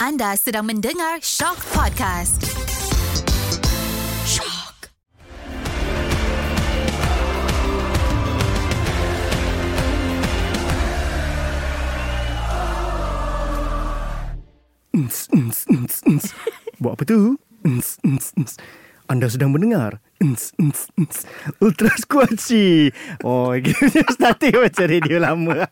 Anda sedang mendengar Shock Podcast. Shock. Ns, ns, ns, ns. Buat apa tu? Ns, ns, ns. Anda sedang mendengar ns, ns, ns. Ultra Squatchy Oh Dia starting macam radio lama.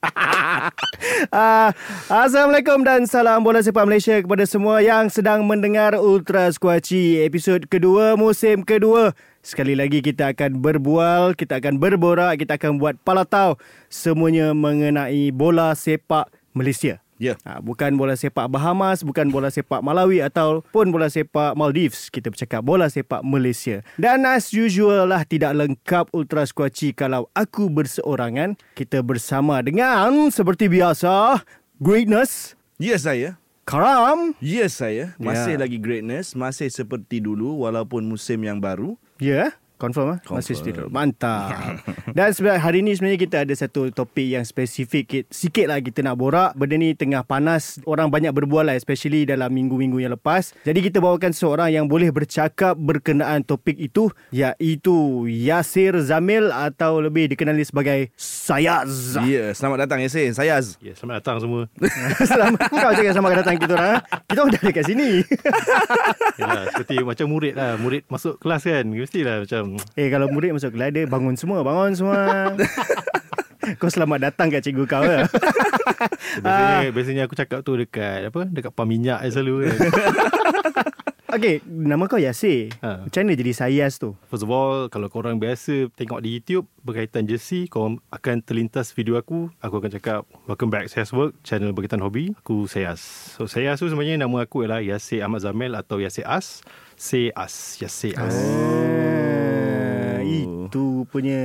Uh, Assalamualaikum dan salam bola sepak Malaysia Kepada semua yang sedang mendengar Ultra Squatchy Episod kedua musim kedua. Sekali lagi kita akan berbual Kita akan berborak Kita akan buat palatau Semuanya mengenai bola sepak Malaysia Ya. Ha, bukan bola sepak Bahamas, bukan bola sepak Malawi ataupun bola sepak Maldives. Kita bercakap bola sepak Malaysia. Dan as usual lah tidak lengkap Ultra Squatchy kalau aku berseorangan. Kita bersama dengan seperti biasa Greatness Yes saya. Karam. Yes saya. Masih Ya. lagi greatness, masih seperti dulu walaupun musim yang baru. Ya, yeah, confirm ah. Masih Confirm. itu. Mantap. Dan sebenarnya hari ni sebenarnya kita ada satu topik yang spesifik Kit- sikit lah kita nak borak. Benda ni tengah panas. Orang banyak berbual lah especially dalam minggu-minggu yang lepas. Jadi kita bawakan seorang yang boleh bercakap berkenaan topik itu iaitu Yasir Zamil atau lebih dikenali sebagai Sayaz. Ya, yeah, selamat datang Yasin. Saya Az. Ya, selamat datang semua. selamat kau cakap selamat datang kita orang. ah. Kita orang dah dekat sini. Yalah, seperti macam murid lah. Murid masuk kelas kan. Mestilah macam Eh kalau murid masuk kelas dia bangun semua, bangun semua. kau selamat datang kat cikgu kau lah. biasanya biasanya aku cakap tu dekat apa? Dekat pam minyak selalu kan. Okay, nama kau Yasir. Ha. Macam mana jadi Sayas tu? First of all, kalau korang biasa tengok di YouTube berkaitan jersey, korang akan terlintas video aku. Aku akan cakap, welcome back Sayas Work, channel berkaitan hobi. Aku Sayas. So, Sayas tu sebenarnya nama aku ialah Yasir Ahmad Zamel atau Yasir As. Say As. Yasir As. Ah, itu punya.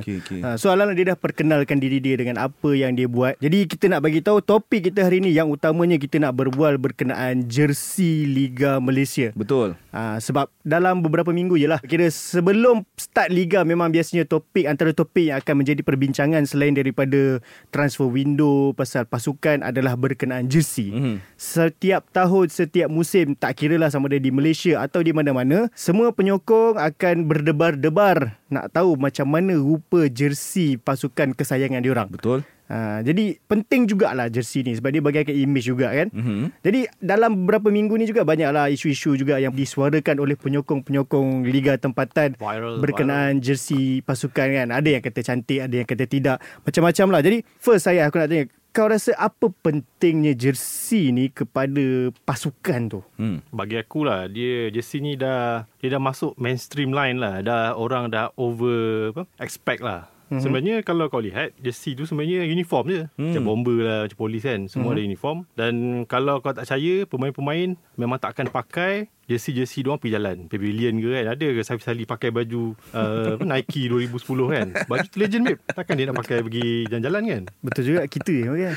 Okey, okey. Ha, soalan dia dah perkenalkan diri dia dengan apa yang dia buat. Jadi kita nak bagi tahu topik kita hari ni yang utamanya kita nak berbual berkenaan jersey Liga Malaysia. Betul. Ha, sebab dalam beberapa minggu je lah Kira sebelum start Liga Memang biasanya topik Antara topik yang akan menjadi perbincangan Selain daripada transfer window Pasal pasukan adalah berkenaan jersey Mhm. Setiap tahun, setiap musim Tak kira lah sama ada di Malaysia atau di mana-mana Semua penyokong akan berdebar-debar Nak tahu macam mana rupa jersey pasukan kesayangan diorang Betul. Ha, jadi penting jugalah jersey ni sebab dia bagaikan image juga kan. Mhm. Jadi dalam beberapa minggu ni juga banyaklah isu-isu juga yang disuarakan oleh penyokong-penyokong liga tempatan Viral, berkenaan jersey pasukan kan. Ada yang kata cantik, ada yang kata tidak. Macam-macam lah. Jadi first saya aku nak tanya kau rasa apa pentingnya jersey ni kepada pasukan tu? Hmm. Bagi aku lah Dia jersey ni dah Dia dah masuk mainstream line lah Dah orang dah over apa, Expect lah Mm-hmm. Sebenarnya kalau kau lihat Jersey tu sebenarnya uniform je Hmm. Macam bomber lah Macam polis kan Semua Mhm. ada uniform Dan kalau kau tak percaya Pemain-pemain Memang tak akan pakai Jersey-jersey diorang pergi jalan Pavilion ke kan Ada ke Safi-Sali pakai baju uh, Nike 2010 kan Baju tu legend babe Takkan dia nak pakai pergi jalan-jalan kan Betul juga kita kan.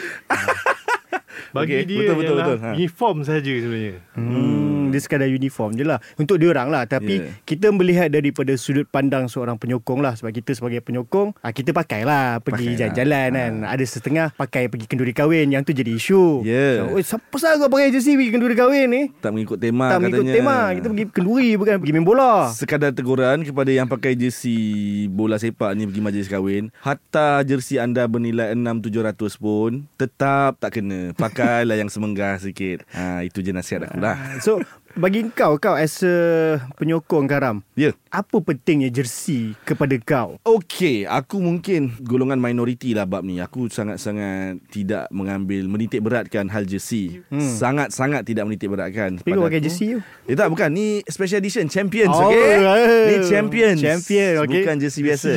Bagi Okey, dia betul, betul, betul. Ha. Uniform saja sebenarnya Hmm, dia sekadar uniform je lah Untuk dia orang lah Tapi Yeah. kita melihat daripada sudut pandang seorang penyokong lah Sebab kita sebagai penyokong ah, Kita pakai lah Pergi Pakai lah. jalan-jalan kan Ada setengah pakai pergi kenduri kahwin Yang tu jadi isu Yeah. so, "Oi, Siapa sahaja kau pakai jersey pergi kenduri kahwin ni Tak mengikut tema Tak mengikut katanya. tema Kita pergi kenduri bukan pergi main bola Sekadar teguran kepada yang pakai jersey bola sepak ni pergi majlis kahwin. Hatta jersey anda bernilai 6-700 pun tetap tak kena. Pakailah yang semenggah sikit. Ha, itu je nasihat aku lah. So bagi kau Kau as a penyokong Karam Ya. Yeah. Apa pentingnya jersey kepada kau Okey, aku mungkin golongan minoriti lah bab ni. Aku sangat-sangat tidak mengambil menitik beratkan hal jersey. Hmm. Sangat-sangat tidak menitik beratkan. Tapi kau pakai jersey tu Eh tak bukan Ni special edition Champions Oh, right. Ni Champions Champion, okay. Bukan jersey biasa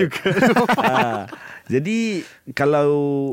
ha. Jadi Kalau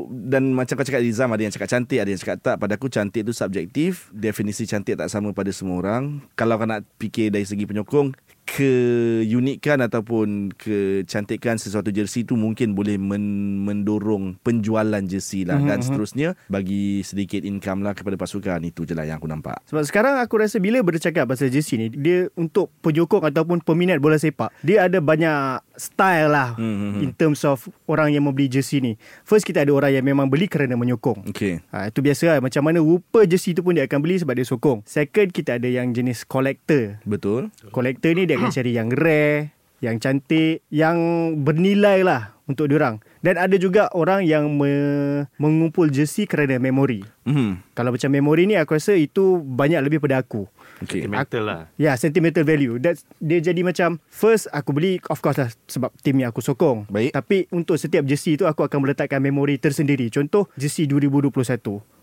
Dan macam kau cakap Rizam Ada yang cakap cantik Ada yang cakap tak. Pada aku cantik tu subjektif. Definisi cantik tak sama pada semua orang. Kalau kau nak fikir dari segi penyokong keunikan ataupun kecantikan sesuatu jersey tu mungkin boleh men- mendorong penjualan jersey lah dan seterusnya bagi sedikit income lah kepada pasukan itu je lah yang aku nampak. Sebab sekarang aku rasa bila bercakap pasal jersey ni, dia untuk penyokong ataupun peminat bola sepak, dia ada banyak style lah Hmm, hmm, hmm. in terms of orang yang membeli jersey ni. First kita ada orang yang memang beli kerana menyokong. Okey. Ha, itu biasa lah. Macam mana rupa jersey tu pun dia akan beli sebab dia sokong. Second, kita ada yang jenis collector. Betul. Collector ni dia akan cari yang rare, yang cantik, yang bernilai lah untuk diorang. Dan ada juga orang yang me- mengumpul jersey kerana memori. Hmm. Kalau macam memori ni aku rasa itu banyak lebih pada aku. Okey. Sentimental lah. Ya, yeah, sentimental value. That dia jadi macam first aku beli of course lah sebab tim yang aku sokong. Baik. Tapi untuk setiap jersey tu aku akan meletakkan memori tersendiri. Contoh jersey 2021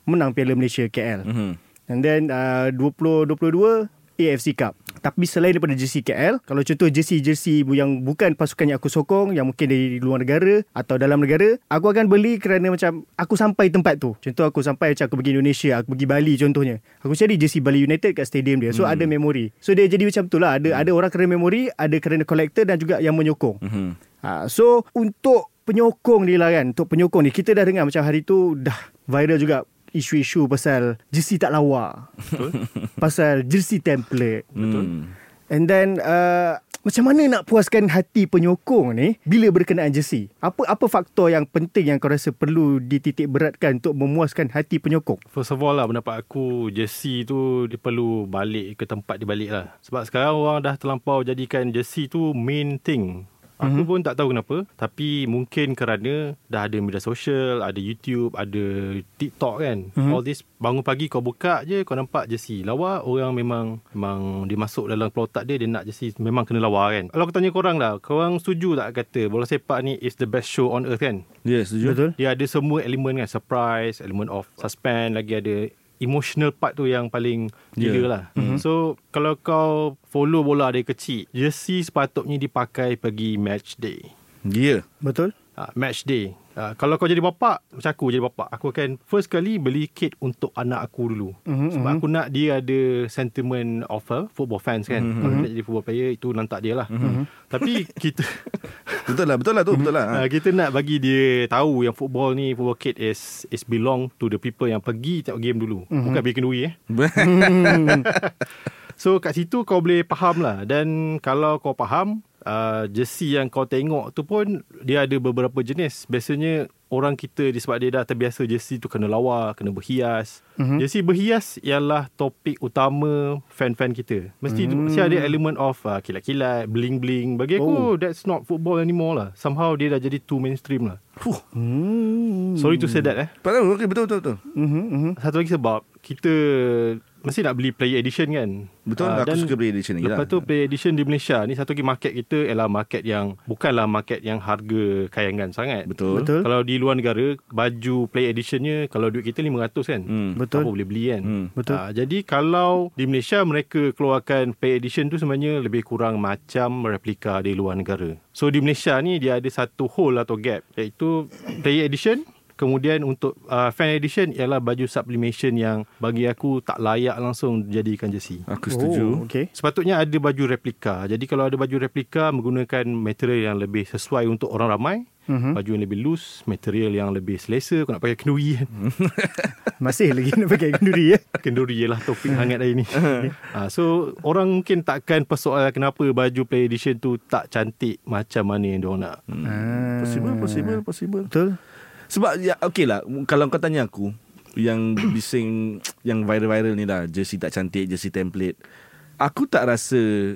menang Piala Malaysia KL. Mhm. And then uh, 2022 AFC Cup. Tapi selain daripada jersey KL, kalau contoh jersey-jersey yang bukan pasukan yang aku sokong, yang mungkin dari luar negara atau dalam negara, aku akan beli kerana macam aku sampai tempat tu. Contoh aku sampai macam aku pergi Indonesia, aku pergi Bali contohnya. Aku cari jersey Bali United kat stadium dia. So hmm. ada memori. So dia jadi macam tu lah. Ada, ada orang kerana memori, ada kerana collector dan juga yang menyokong. Mhm. Ha, so untuk penyokong ni lah kan, untuk penyokong ni, kita dah dengar macam hari tu dah viral juga isu-isu pasal jersey tak lawa. pasal jersey template. Betul. And then uh, macam mana nak puaskan hati penyokong ni bila berkenaan jersey? Apa apa faktor yang penting yang kau rasa perlu dititik beratkan untuk memuaskan hati penyokong? First of all lah pendapat aku jersey tu dia perlu balik ke tempat dia balik lah. Sebab sekarang orang dah terlampau jadikan jersey tu main thing. Aku mm-hmm. pun tak tahu kenapa Tapi mungkin kerana Dah ada media sosial Ada YouTube Ada TikTok kan mm-hmm. All this Bangun pagi kau buka je Kau nampak jersey lawa Orang memang Memang dia masuk dalam kepala otak dia Dia nak jersey Memang kena lawa kan Kalau aku tanya korang lah Korang setuju tak kata Bola sepak ni Is the best show on earth kan Ya, setuju. Betul? dia ada semua elemen kan surprise elemen of suspense lagi ada emotional part tu yang paling gila Yeah. lah mm-hmm. so kalau kau follow bola dari kecil jersey sepatutnya dipakai pergi match day Ya. Betul? Uh, match day. Uh, kalau kau jadi bapak Macam aku jadi bapak Aku akan first kali beli kit untuk anak aku dulu. Mhm, Sebab aku nak dia ada sentiment of a football fans kan. Mhm, Kalau dia nak jadi football player Itu nantak dia lah. Tapi kita Betul lah, betul lah tu, betul lah. Uh, kita nak bagi dia tahu yang football ni football kit is is belong to the people yang pergi tengok game dulu. Mm-hmm. Bukan bikin duit eh. So kat situ kau boleh faham lah. Dan kalau kau faham uh, jersey yang kau tengok tu pun dia ada beberapa jenis. Biasanya orang kita di sebab dia dah terbiasa jersey tu kena lawa, kena berhias. Mm-hmm. Jersey berhias ialah topik utama fan-fan kita. Mesti mm. mesti ada element of uh, kilat-kilat, bling-bling. Bagi aku oh. that's not football anymore lah. Somehow dia dah jadi too mainstream lah. Fuh. Hmm. Sorry to say that eh. Betul, okay, betul, betul, betul. Mhm, mhm. Satu lagi sebab kita mesti nak beli player edition kan. Betul, Ah, aku dan suka player edition lagi Lepas lah. tu player edition di Malaysia ni satu lagi market kita ialah market yang bukanlah market yang harga kayangan sangat. Betul. Betul. Kalau di luar negara baju player editionnya kalau duit kita 500 kan. Hmm. Betul. Apa boleh beli kan. Hmm. Betul. Ah, jadi kalau di Malaysia mereka keluarkan player edition tu sebenarnya lebih kurang macam replika di luar negara. So di Malaysia ni dia ada satu hole atau gap iaitu player edition Kemudian untuk uh, fan edition ialah baju sublimation yang bagi aku tak layak langsung dijadikan jersey. Aku setuju. Oh, okay. Sepatutnya ada baju replika. Jadi kalau ada baju replika menggunakan material yang lebih sesuai untuk orang ramai, Mhm. baju yang lebih loose, material yang lebih selesa. Kau nak pakai kenduri kan? Masih lagi nak pakai kenduri ya. kenduri ialah topik hangat hari ni. ha, so orang mungkin takkan persoalan kenapa baju play edition tu tak cantik macam mana yang diorang nak. Hmm. Possible, possible, possible. Betul? Sebab ya okey lah kalau kau tanya aku yang bising yang viral-viral ni dah jersey tak cantik, jersey template. Aku tak rasa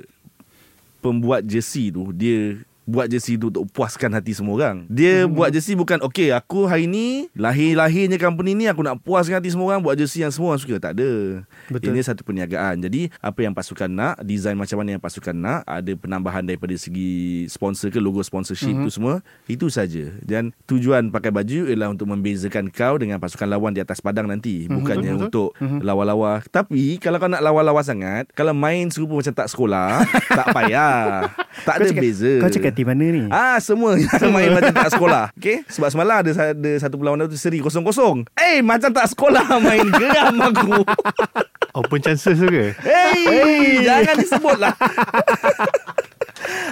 pembuat jersey tu dia buat jersey tu untuk puaskan hati semua orang. Dia hmm. buat jersey bukan okey aku hari ni lahir-lahirnya company ni aku nak puaskan hati semua orang buat jersey yang semua orang suka. Tak ada. Betul. Ini satu perniagaan. Jadi apa yang pasukan nak, design macam mana yang pasukan nak, ada penambahan daripada segi sponsor ke logo sponsorship Mhm. tu semua, itu saja. Dan tujuan pakai baju ialah untuk membezakan kau dengan pasukan lawan di atas padang nanti, bukannya betul, untuk lawa-lawa. Tapi kalau kau nak lawa-lawa sangat, kalau main serupa macam tak sekolah, tak payah. Tak Kau ada cakap, beza. Kau cakap tim mana ni? Ah semua yang main macam tak sekolah. Okey? Sebab semalam ada ada satu perlawanan tu seri kosong-kosong. Eh macam tak sekolah main geram aku. Open chances tu ke? Hey, jangan disebut lah.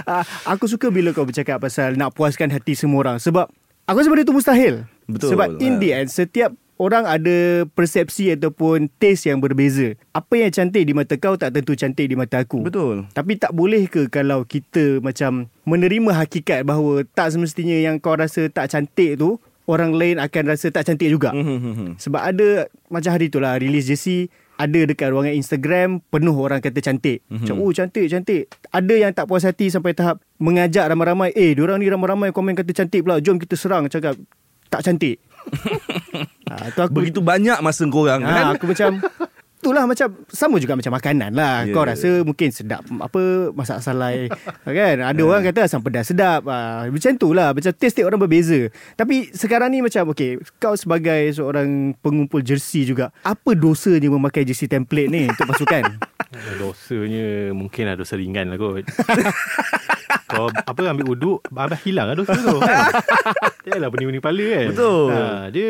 Ah, Aku suka bila kau bercakap pasal nak puaskan hati semua orang sebab aku rasa benda tu mustahil. Betul. Sebab in Ha. the end setiap orang ada persepsi ataupun taste yang berbeza. Apa yang cantik di mata kau tak tentu cantik di mata aku. Betul. Tapi tak boleh ke kalau kita macam menerima hakikat bahawa tak semestinya yang kau rasa tak cantik tu orang lain akan rasa tak cantik juga. Hmm. Sebab ada macam hari tu lah release jersey ada dekat ruangan Instagram penuh orang kata cantik. Macam oh cantik cantik. Ada yang tak puas hati sampai tahap mengajak ramai-ramai, "Eh, diorang ni ramai-ramai komen kata cantik pula. Jom kita serang." Cakap tak cantik. Ha, tu aku Begitu banyak masa korang ha, kan. aku macam Itulah macam Sama juga macam makanan lah. Ya. yeah. Kau rasa mungkin sedap Apa Masak salai Kan? Ada orang kata Asam pedas sedap. Ha, Macam tu lah. Macam taste orang berbeza. Tapi sekarang ni macam Okay Kau sebagai seorang Pengumpul jersey juga Apa dosanya Memakai jersey template ni Untuk pasukan? Dosanya Mungkin lah dosa ringan lah kot Kau apa ambil uduk Abang hilang lah dosa tu kan? Dia lah pening-pening kepala kan Betul. ha, Dia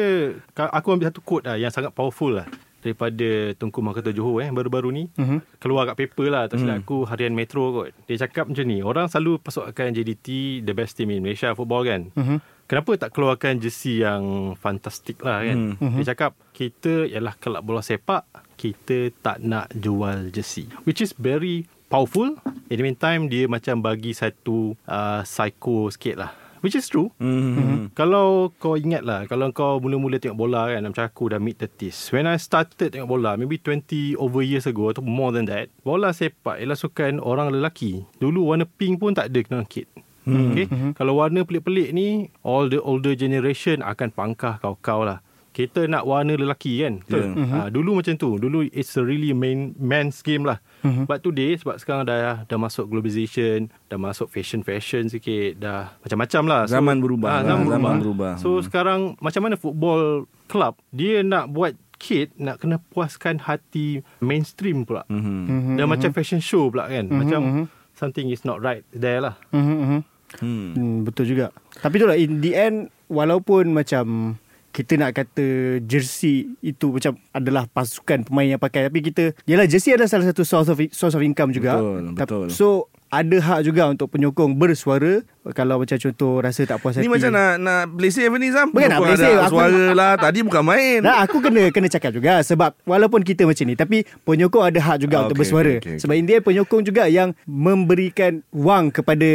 Aku ambil satu quote lah Yang sangat powerful lah Daripada Tunku Mahkota Johor eh Baru-baru ni Mhm. Keluar kat paper lah Tak silap aku Harian Metro kot Dia cakap macam ni Orang selalu pasukan JDT The best team in Malaysia Football kan Mhm. Kenapa tak keluarkan jersey yang fantastik lah kan? Hmm. Dia cakap kita ialah kelab bola sepak, kita tak nak jual jersey. Which is very powerful. In the meantime, dia macam bagi satu uh, psycho sikit lah. Which is true. Hmm. Kalau kau ingat lah Kalau kau mula-mula tengok bola kan Macam aku dah mid-30s When I started tengok bola Maybe 20 over years ago Atau more than that Bola sepak ialah sukan orang lelaki Dulu warna pink pun tak ada kena kit Hmm. Okay? Kalau warna pelik-pelik ni All the older generation Akan pangkah kau-kau lah kita nak warna lelaki kan Betul Yeah. ha, Dulu macam tu Dulu it's a really main Man's game lah But today Sebab sekarang dah Dah masuk globalization Dah masuk fashion-fashion sikit Dah macam-macam lah Zaman berubah Ah, lah, zaman, zaman berubah. berubah. So sekarang macam mana football club dia nak buat kit nak kena puaskan hati mainstream pula. Mhm. Mhm, Dan macam fashion show pula kan. Mhm, Macam mhm. something is not right there lah. Mhm, mhm. Hmm. Hmm, betul juga. Tapi itulah in the end walaupun macam kita nak kata jersey itu macam adalah pasukan pemain yang pakai tapi kita yalah jersey adalah salah satu source of source of income juga. Betul, betul. So ada hak juga untuk penyokong bersuara kalau macam contoh rasa tak puas hati. Ni macam nak nak play safe ni Zam. Bukan nak aku- Suara lah. Tadi bukan main. Nah, aku kena kena cakap juga sebab walaupun kita macam ni tapi penyokong ada hak juga Ah, untuk bersuara. okey, okey, Sebab India penyokong juga yang memberikan wang kepada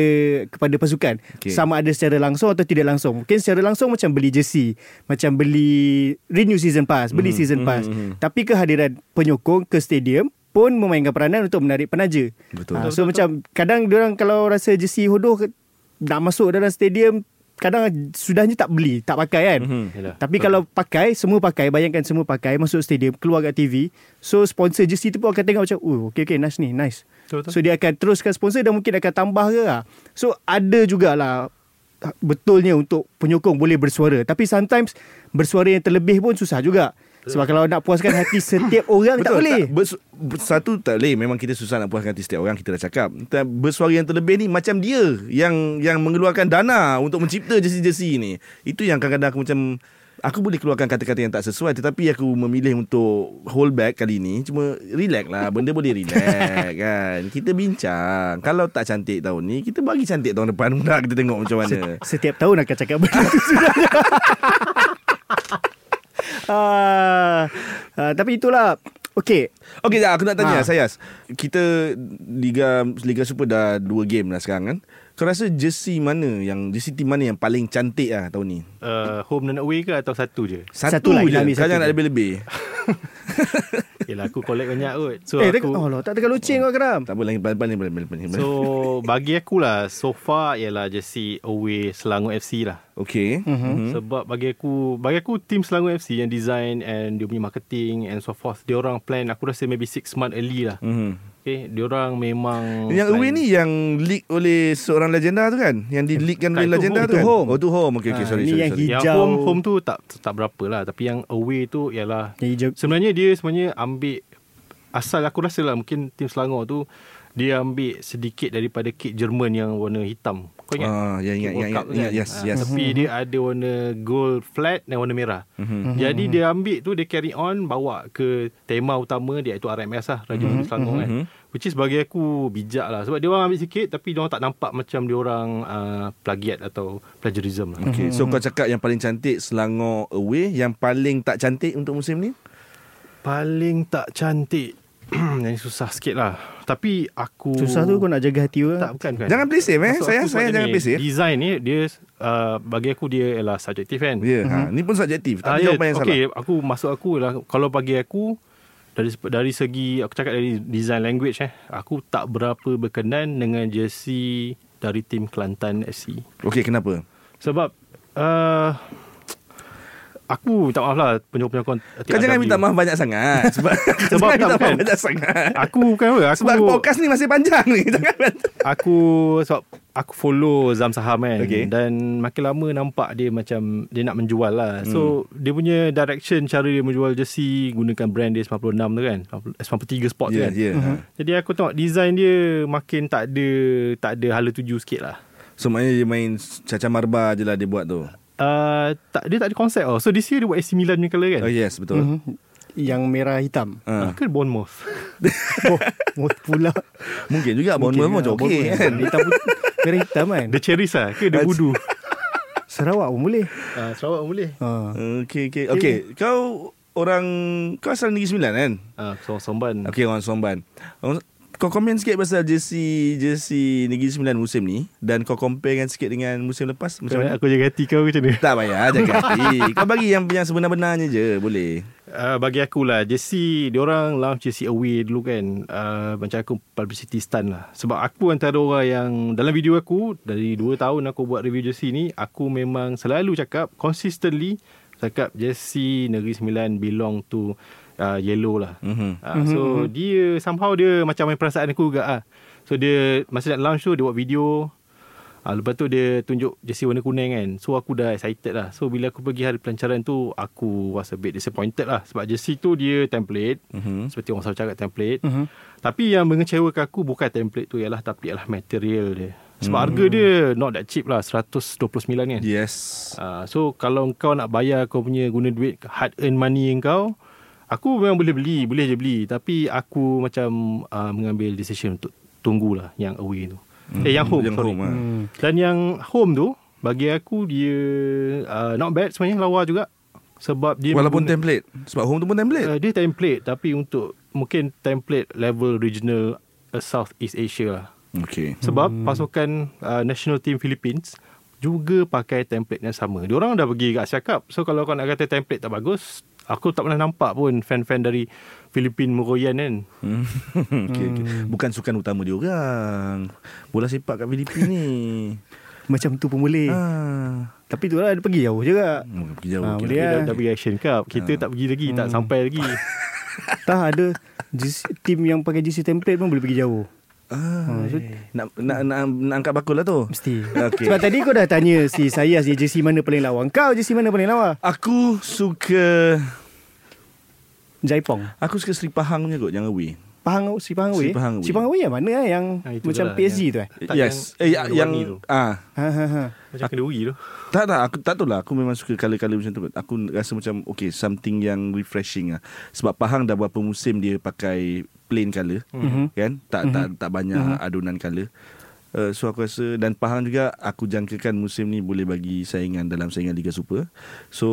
kepada pasukan. Okey. Sama ada secara langsung atau tidak langsung. Mungkin secara langsung macam beli jersey, macam beli renew season pass, beli Mhm, season mhm, pass. mhm. Tapi kehadiran penyokong ke stadium pun memainkan peranan untuk menarik penaja. Betul. Ah, so macam kadang orang kalau rasa jersey hodoh nak masuk dalam stadium kadang sudahnya tak beli, tak pakai kan. Mhm. Yalah. Tapi kalau pakai Semua pakai Bayangkan semua pakai Masuk stadium Keluar kat TV So sponsor jersey tu pun akan tengok macam Oh okay okay nice ni Nice Betul, betul. So dia akan teruskan sponsor Dan mungkin akan tambah ke lah So ada jugalah Betulnya untuk penyokong boleh bersuara Tapi sometimes Bersuara yang terlebih pun susah juga Sebab kalau nak puaskan hati setiap orang tak boleh Bers, satu tak boleh. Memang kita susah nak puaskan hati setiap orang. Kita dah cakap. Bersuara yang terlebih ni macam dia yang yang mengeluarkan dana untuk mencipta jersey-jersey ni. Itu yang kadang-kadang aku macam Aku boleh keluarkan kata-kata yang tak sesuai Tetapi aku memilih untuk Hold back kali ni Cuma relax lah Benda boleh relax kan Kita bincang Kalau tak cantik tahun ni Kita bagi cantik tahun depan Pula kita tengok macam mana Setiap tahun akan cakap benda tu sudah. ah, ah, tapi itulah Okay Okey, Zah, aku nak tanya Ha. Sayas. Kita Liga Liga Super dah dua game lah sekarang kan. Kau rasa jersey mana yang jersey team mana yang paling cantik lah tahun ni? Uh, home dan away ke atau satu je? Satu lah, je. Kau satu jangan nak lebih-lebih. Yelah aku collect banyak kot. So Eh, aku oh, tak tekan loceng kau keram tak apa lagi paling paling. So bagi aku lah So far ialah jersey away Selangor FC lah Okey. Mhm. Mm-hmm. Sebab bagi aku Bagi aku Team Selangor FC Yang design And dia punya marketing And so forth Dia orang plan Aku rasa maybe 6 month early lah Mm-hmm. Okay Dia orang memang Yang away ni yang leak oleh seorang legenda tu kan? Yang di leakkan oleh legenda home, tu itu kan? home. Oh tu home. Okey okey Ah, sorry ni sorry. yang sorry. Yang hijau. home Home tu tak tak berapa lah Tapi yang away tu Ialah Yang hijau Sebenarnya dia sebenarnya ambil Asal aku rasa lah Mungkin Team Selangor tu dia ambil sedikit daripada kit Jerman yang warna hitam. Kau ingat? Ah, ya, ingat, ingat, Cup tu ingat, kan? yes, Ah, yes. Tapi dia ada warna gold flat dan warna merah. Mhm. Jadi dia ambil tu dia carry on bawa ke tema utama dia iaitu RMS lah Raja Muda Selangor kan. Mhm. Which is bagi aku bijak lah sebab dia orang ambil sikit tapi dia orang tak nampak macam dia orang uh, plagiat atau plagiarism lah. Okay, so kau cakap yang paling cantik Selangor away, yang paling tak cantik untuk musim ni? Paling tak cantik yang susah sikit lah. Tapi aku Susah tu kau nak jaga hati orang. tak bukan bukan. Jangan play safe eh. Maksud Saya saya jangan play safe. Design ni dia uh, bagi aku dia ialah subjektif kan. Ya, ha, ni pun subjektif. Tak Ah, ada ya, jawapan yang okay, salah. aku masuk aku lah kalau bagi aku dari dari segi aku cakap dari design language eh aku tak berapa berkenan dengan jersey dari tim Kelantan SC. Okey, kenapa? Sebab uh, aku minta maaf lah penyokong-penyokong Kau jangan minta maaf banyak sangat sebab Sebab minta maaf banyak sangat. Aku bukan apa aku Sebab podcast ni masih panjang ni. Jangan. aku sebab aku follow Zam Saham kan Okay. dan makin lama nampak dia macam dia nak menjual lah. So dia punya direction cara dia menjual jersey gunakan brand dia 96 tu kan. 93 Sport tu Ya, kan. ya. ha. Jadi aku tengok design dia makin tak ada tak ada hala tuju sikit lah. So maknanya dia main caca marba je lah dia buat tu. Uh, tak dia tak ada konsep oh. So this year dia buat AC Milan punya colour kan. Oh yes, betul. Mhm. Yang merah hitam. Uh. Ke Bournemouth. Oh pula. Mungkin juga Bournemouth pun macam okey kan. Hitam put- merah hitam kan. The Cherries lah ke The Budu. Sarawak pun boleh. uh, Sarawak boleh. Ha. Okey okey. Okey, kau orang kau asal Negeri Sembilan kan? Ah, uh, Somban. Okey orang Somban. Orang- Kau komen sikit pasal jersey jersey Negeri Sembilan musim ni dan kau comparekan sikit dengan musim lepas macam Macam mana? aku jaga hati kau macam mana? Tak payah jaga hati. Kau bagi yang yang sebenar-benarnya je boleh. Uh, bagi aku lah Jersey Diorang launch jersey away dulu kan uh, Macam aku publicity stunt lah Sebab aku antara orang yang Dalam video aku Dari 2 tahun aku buat review jersey ni Aku memang selalu cakap Consistently Cakap jersey Negeri Sembilan belong to uh, Yellow lah Mhm. uh, So dia Somehow dia Macam main perasaan aku juga lah So dia Masa nak launch tu Dia buat video Ah, lepas tu dia tunjuk jersey warna kuning kan. So aku dah excited lah. So bila aku pergi hari pelancaran tu, aku was a bit disappointed lah. Sebab jersey tu dia template. Mhm. Seperti orang selalu cakap template. Mhm. Tapi yang mengecewakan aku bukan template tu ialah tapi ialah material dia. Sebab harga dia not that cheap lah. 129 kan. Yes. Uh, so kalau kau nak bayar kau punya guna duit hard earn money kau, aku memang boleh beli, boleh je beli. Tapi aku macam uh, mengambil decision untuk tunggulah yang away tu. Hmm. Eh yang home Yang sorry. home, ah. Hmm. Dan yang home tu bagi aku dia uh, not bad sebenarnya lawa juga. Sebab dia Walaupun mengguna- template. Sebab home tu pun template. uh, dia template tapi untuk mungkin template level regional uh, Southeast Asia lah. Okey. Sebab hmm. pasukan uh, national team Philippines juga pakai template yang sama. Diorang dah pergi kat Asia Cup. So kalau kau nak kata template tak bagus, aku tak pernah nampak pun fan-fan dari Filipin meroyan kan. Hmm. okay, okay. Bukan sukan utama dia orang. Bola sepak kat Filipin ni. Macam tu pun boleh. ha. Tapi tu lah dia pergi jauh juga. Hmm, Pergi jauh. Ah, okay. Dia lah. dah, dah pergi Asian Cup. Kita tak pergi lagi, tak sampai lagi. Tak ada tim yang pakai jersey template pun boleh pergi jauh. Ah, so- nak, nak, nak, nak angkat bakul lah tu. Mesti. Okey. Sebab tadi kau dah tanya si saya si jersey mana paling lawa. Kau jersey mana paling lawa? Aku suka Jaipong. Aku suka Sri Pahang punya kot yang away. Pahang si Pahang Si Away. Pahang Away. Si Pahang Away yang mana eh? yang itu macam dah, PSG yang- tu eh? Tak, yes. yang- eh yang, yang tu. ah Ha ha ha. Macam kenduri tu. tak tak aku tak tahu lah aku memang suka color-color macam tu. Aku rasa macam okay something yang refreshing lah. Sebab Pahang dah berapa musim dia pakai plain color Mhm. kan? Tak tak tak banyak adunan color. Uh, so aku rasa dan Pahang juga aku jangkakan musim ni boleh bagi saingan dalam saingan Liga Super. So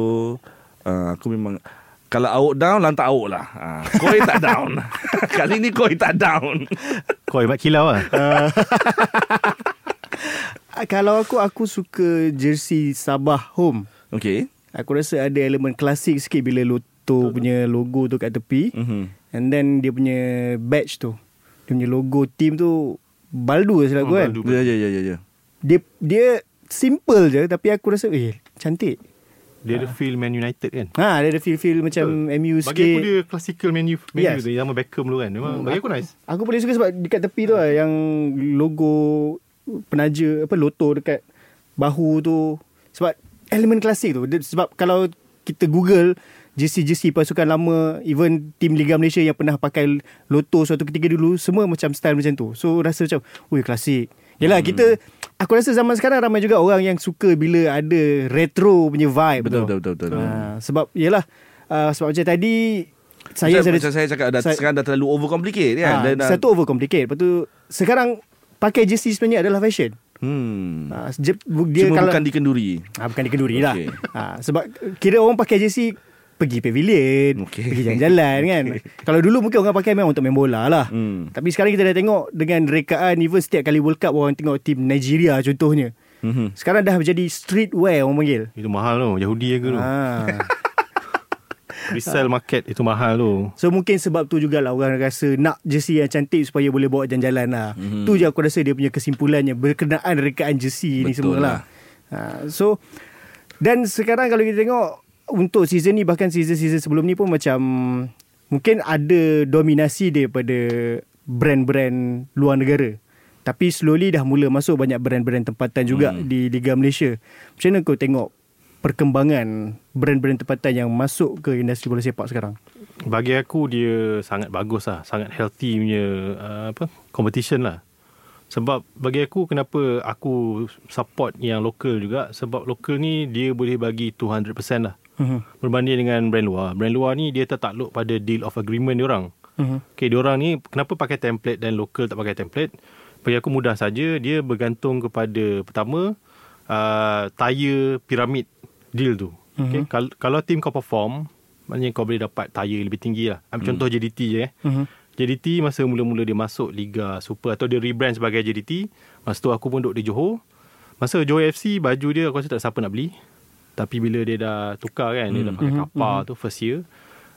uh, aku memang kalau awak down lantak awak lah. Uh, koi tak down. Kali ni koi tak down. Kau hebat kilau lah. Ah, Kalau aku aku suka jersey Sabah home. Okay. Aku rasa ada elemen klasik sikit bila Lotto punya logo tu kat tepi. Mm-hmm. And then dia punya badge tu. Dia punya logo team tu Baldu lah selaku Oh, kan. Baldu. Ya ya ya ya ya. Dia dia simple je tapi aku rasa eh cantik. Dia ada feel Man United kan. Ha dia ada feel-feel macam MU Bagi aku sikit. dia classical menu menu Yes. tu zaman Beckham dulu kan. Memang bagi aku nice. Aku paling suka sebab dekat tepi tu lah yang logo penaja apa loto dekat bahu tu sebab elemen klasik tu Dia- sebab kalau kita Google jersey-jersey pasukan lama even tim Liga Malaysia yang pernah pakai Lotto suatu ketika dulu semua macam style macam tu so rasa macam wih klasik Yelah hmm. kita Aku rasa zaman sekarang Ramai juga orang yang suka Bila ada retro punya vibe Betul, tu. betul, betul, betul. Ha, Sebab Yelah uh, Sebab macam tadi Saya macam, ada, macam saya cakap dah, saya- Sekarang dah terlalu overcomplicate kan ha, Dan Satu over complicate Lepas tu Sekarang Pakai jersey sebenarnya adalah fashion hmm. bu- dia Cuma kalau, bukan di kenduri ha, Bukan di kenduri lah ha, Sebab Kira orang pakai jersey Pergi pavilion Okey. Pergi jalan-jalan kan Kalau dulu mungkin orang pakai Memang untuk main bola lah Hmm. Tapi sekarang kita dah tengok Dengan rekaan Even setiap kali World Cup Orang tengok tim Nigeria contohnya Mhm. Sekarang dah menjadi streetwear orang panggil Itu mahal tu. Yahudi ke tu. ha. Resell market itu mahal tu. So mungkin sebab tu jugalah Orang rasa Nak jersey yang cantik Supaya boleh bawa jalan-jalan lah Mhm. Tu je aku rasa Dia punya kesimpulannya Berkenaan rekaan jersey ni Betul semua lah ha. So Dan sekarang kalau kita tengok Untuk season ni Bahkan season-season sebelum ni pun macam Mungkin ada dominasi daripada Brand-brand luar negara tapi slowly dah mula masuk banyak brand-brand tempatan juga hmm. di Liga Malaysia. Macam mana kau tengok perkembangan brand-brand tempatan yang masuk ke industri bola sepak sekarang? Bagi aku dia sangat bagus lah. Sangat healthy punya uh, apa competition lah. Sebab bagi aku kenapa aku support yang lokal juga. Sebab lokal ni dia boleh bagi 200% lah. Mhm. Berbanding dengan brand luar. Brand luar ni dia tertakluk pada deal of agreement diorang. Mhm. Okay, diorang ni kenapa pakai template dan lokal tak pakai template? Bagi aku mudah saja. Dia bergantung kepada pertama uh, tire piramid deal tu. Okay, Mhm. Kal- kalau tim kau perform, maknanya kau boleh dapat tire lebih tinggi lah. Ambil contoh JDT je eh. Mhm. JDT masa mula-mula dia masuk Liga Super atau dia rebrand sebagai JDT. Masa tu aku pun duduk di Johor. Masa Johor FC baju dia aku rasa tak siapa nak beli. Tapi bila dia dah tukar kan, dia dah pakai kapal tu first year.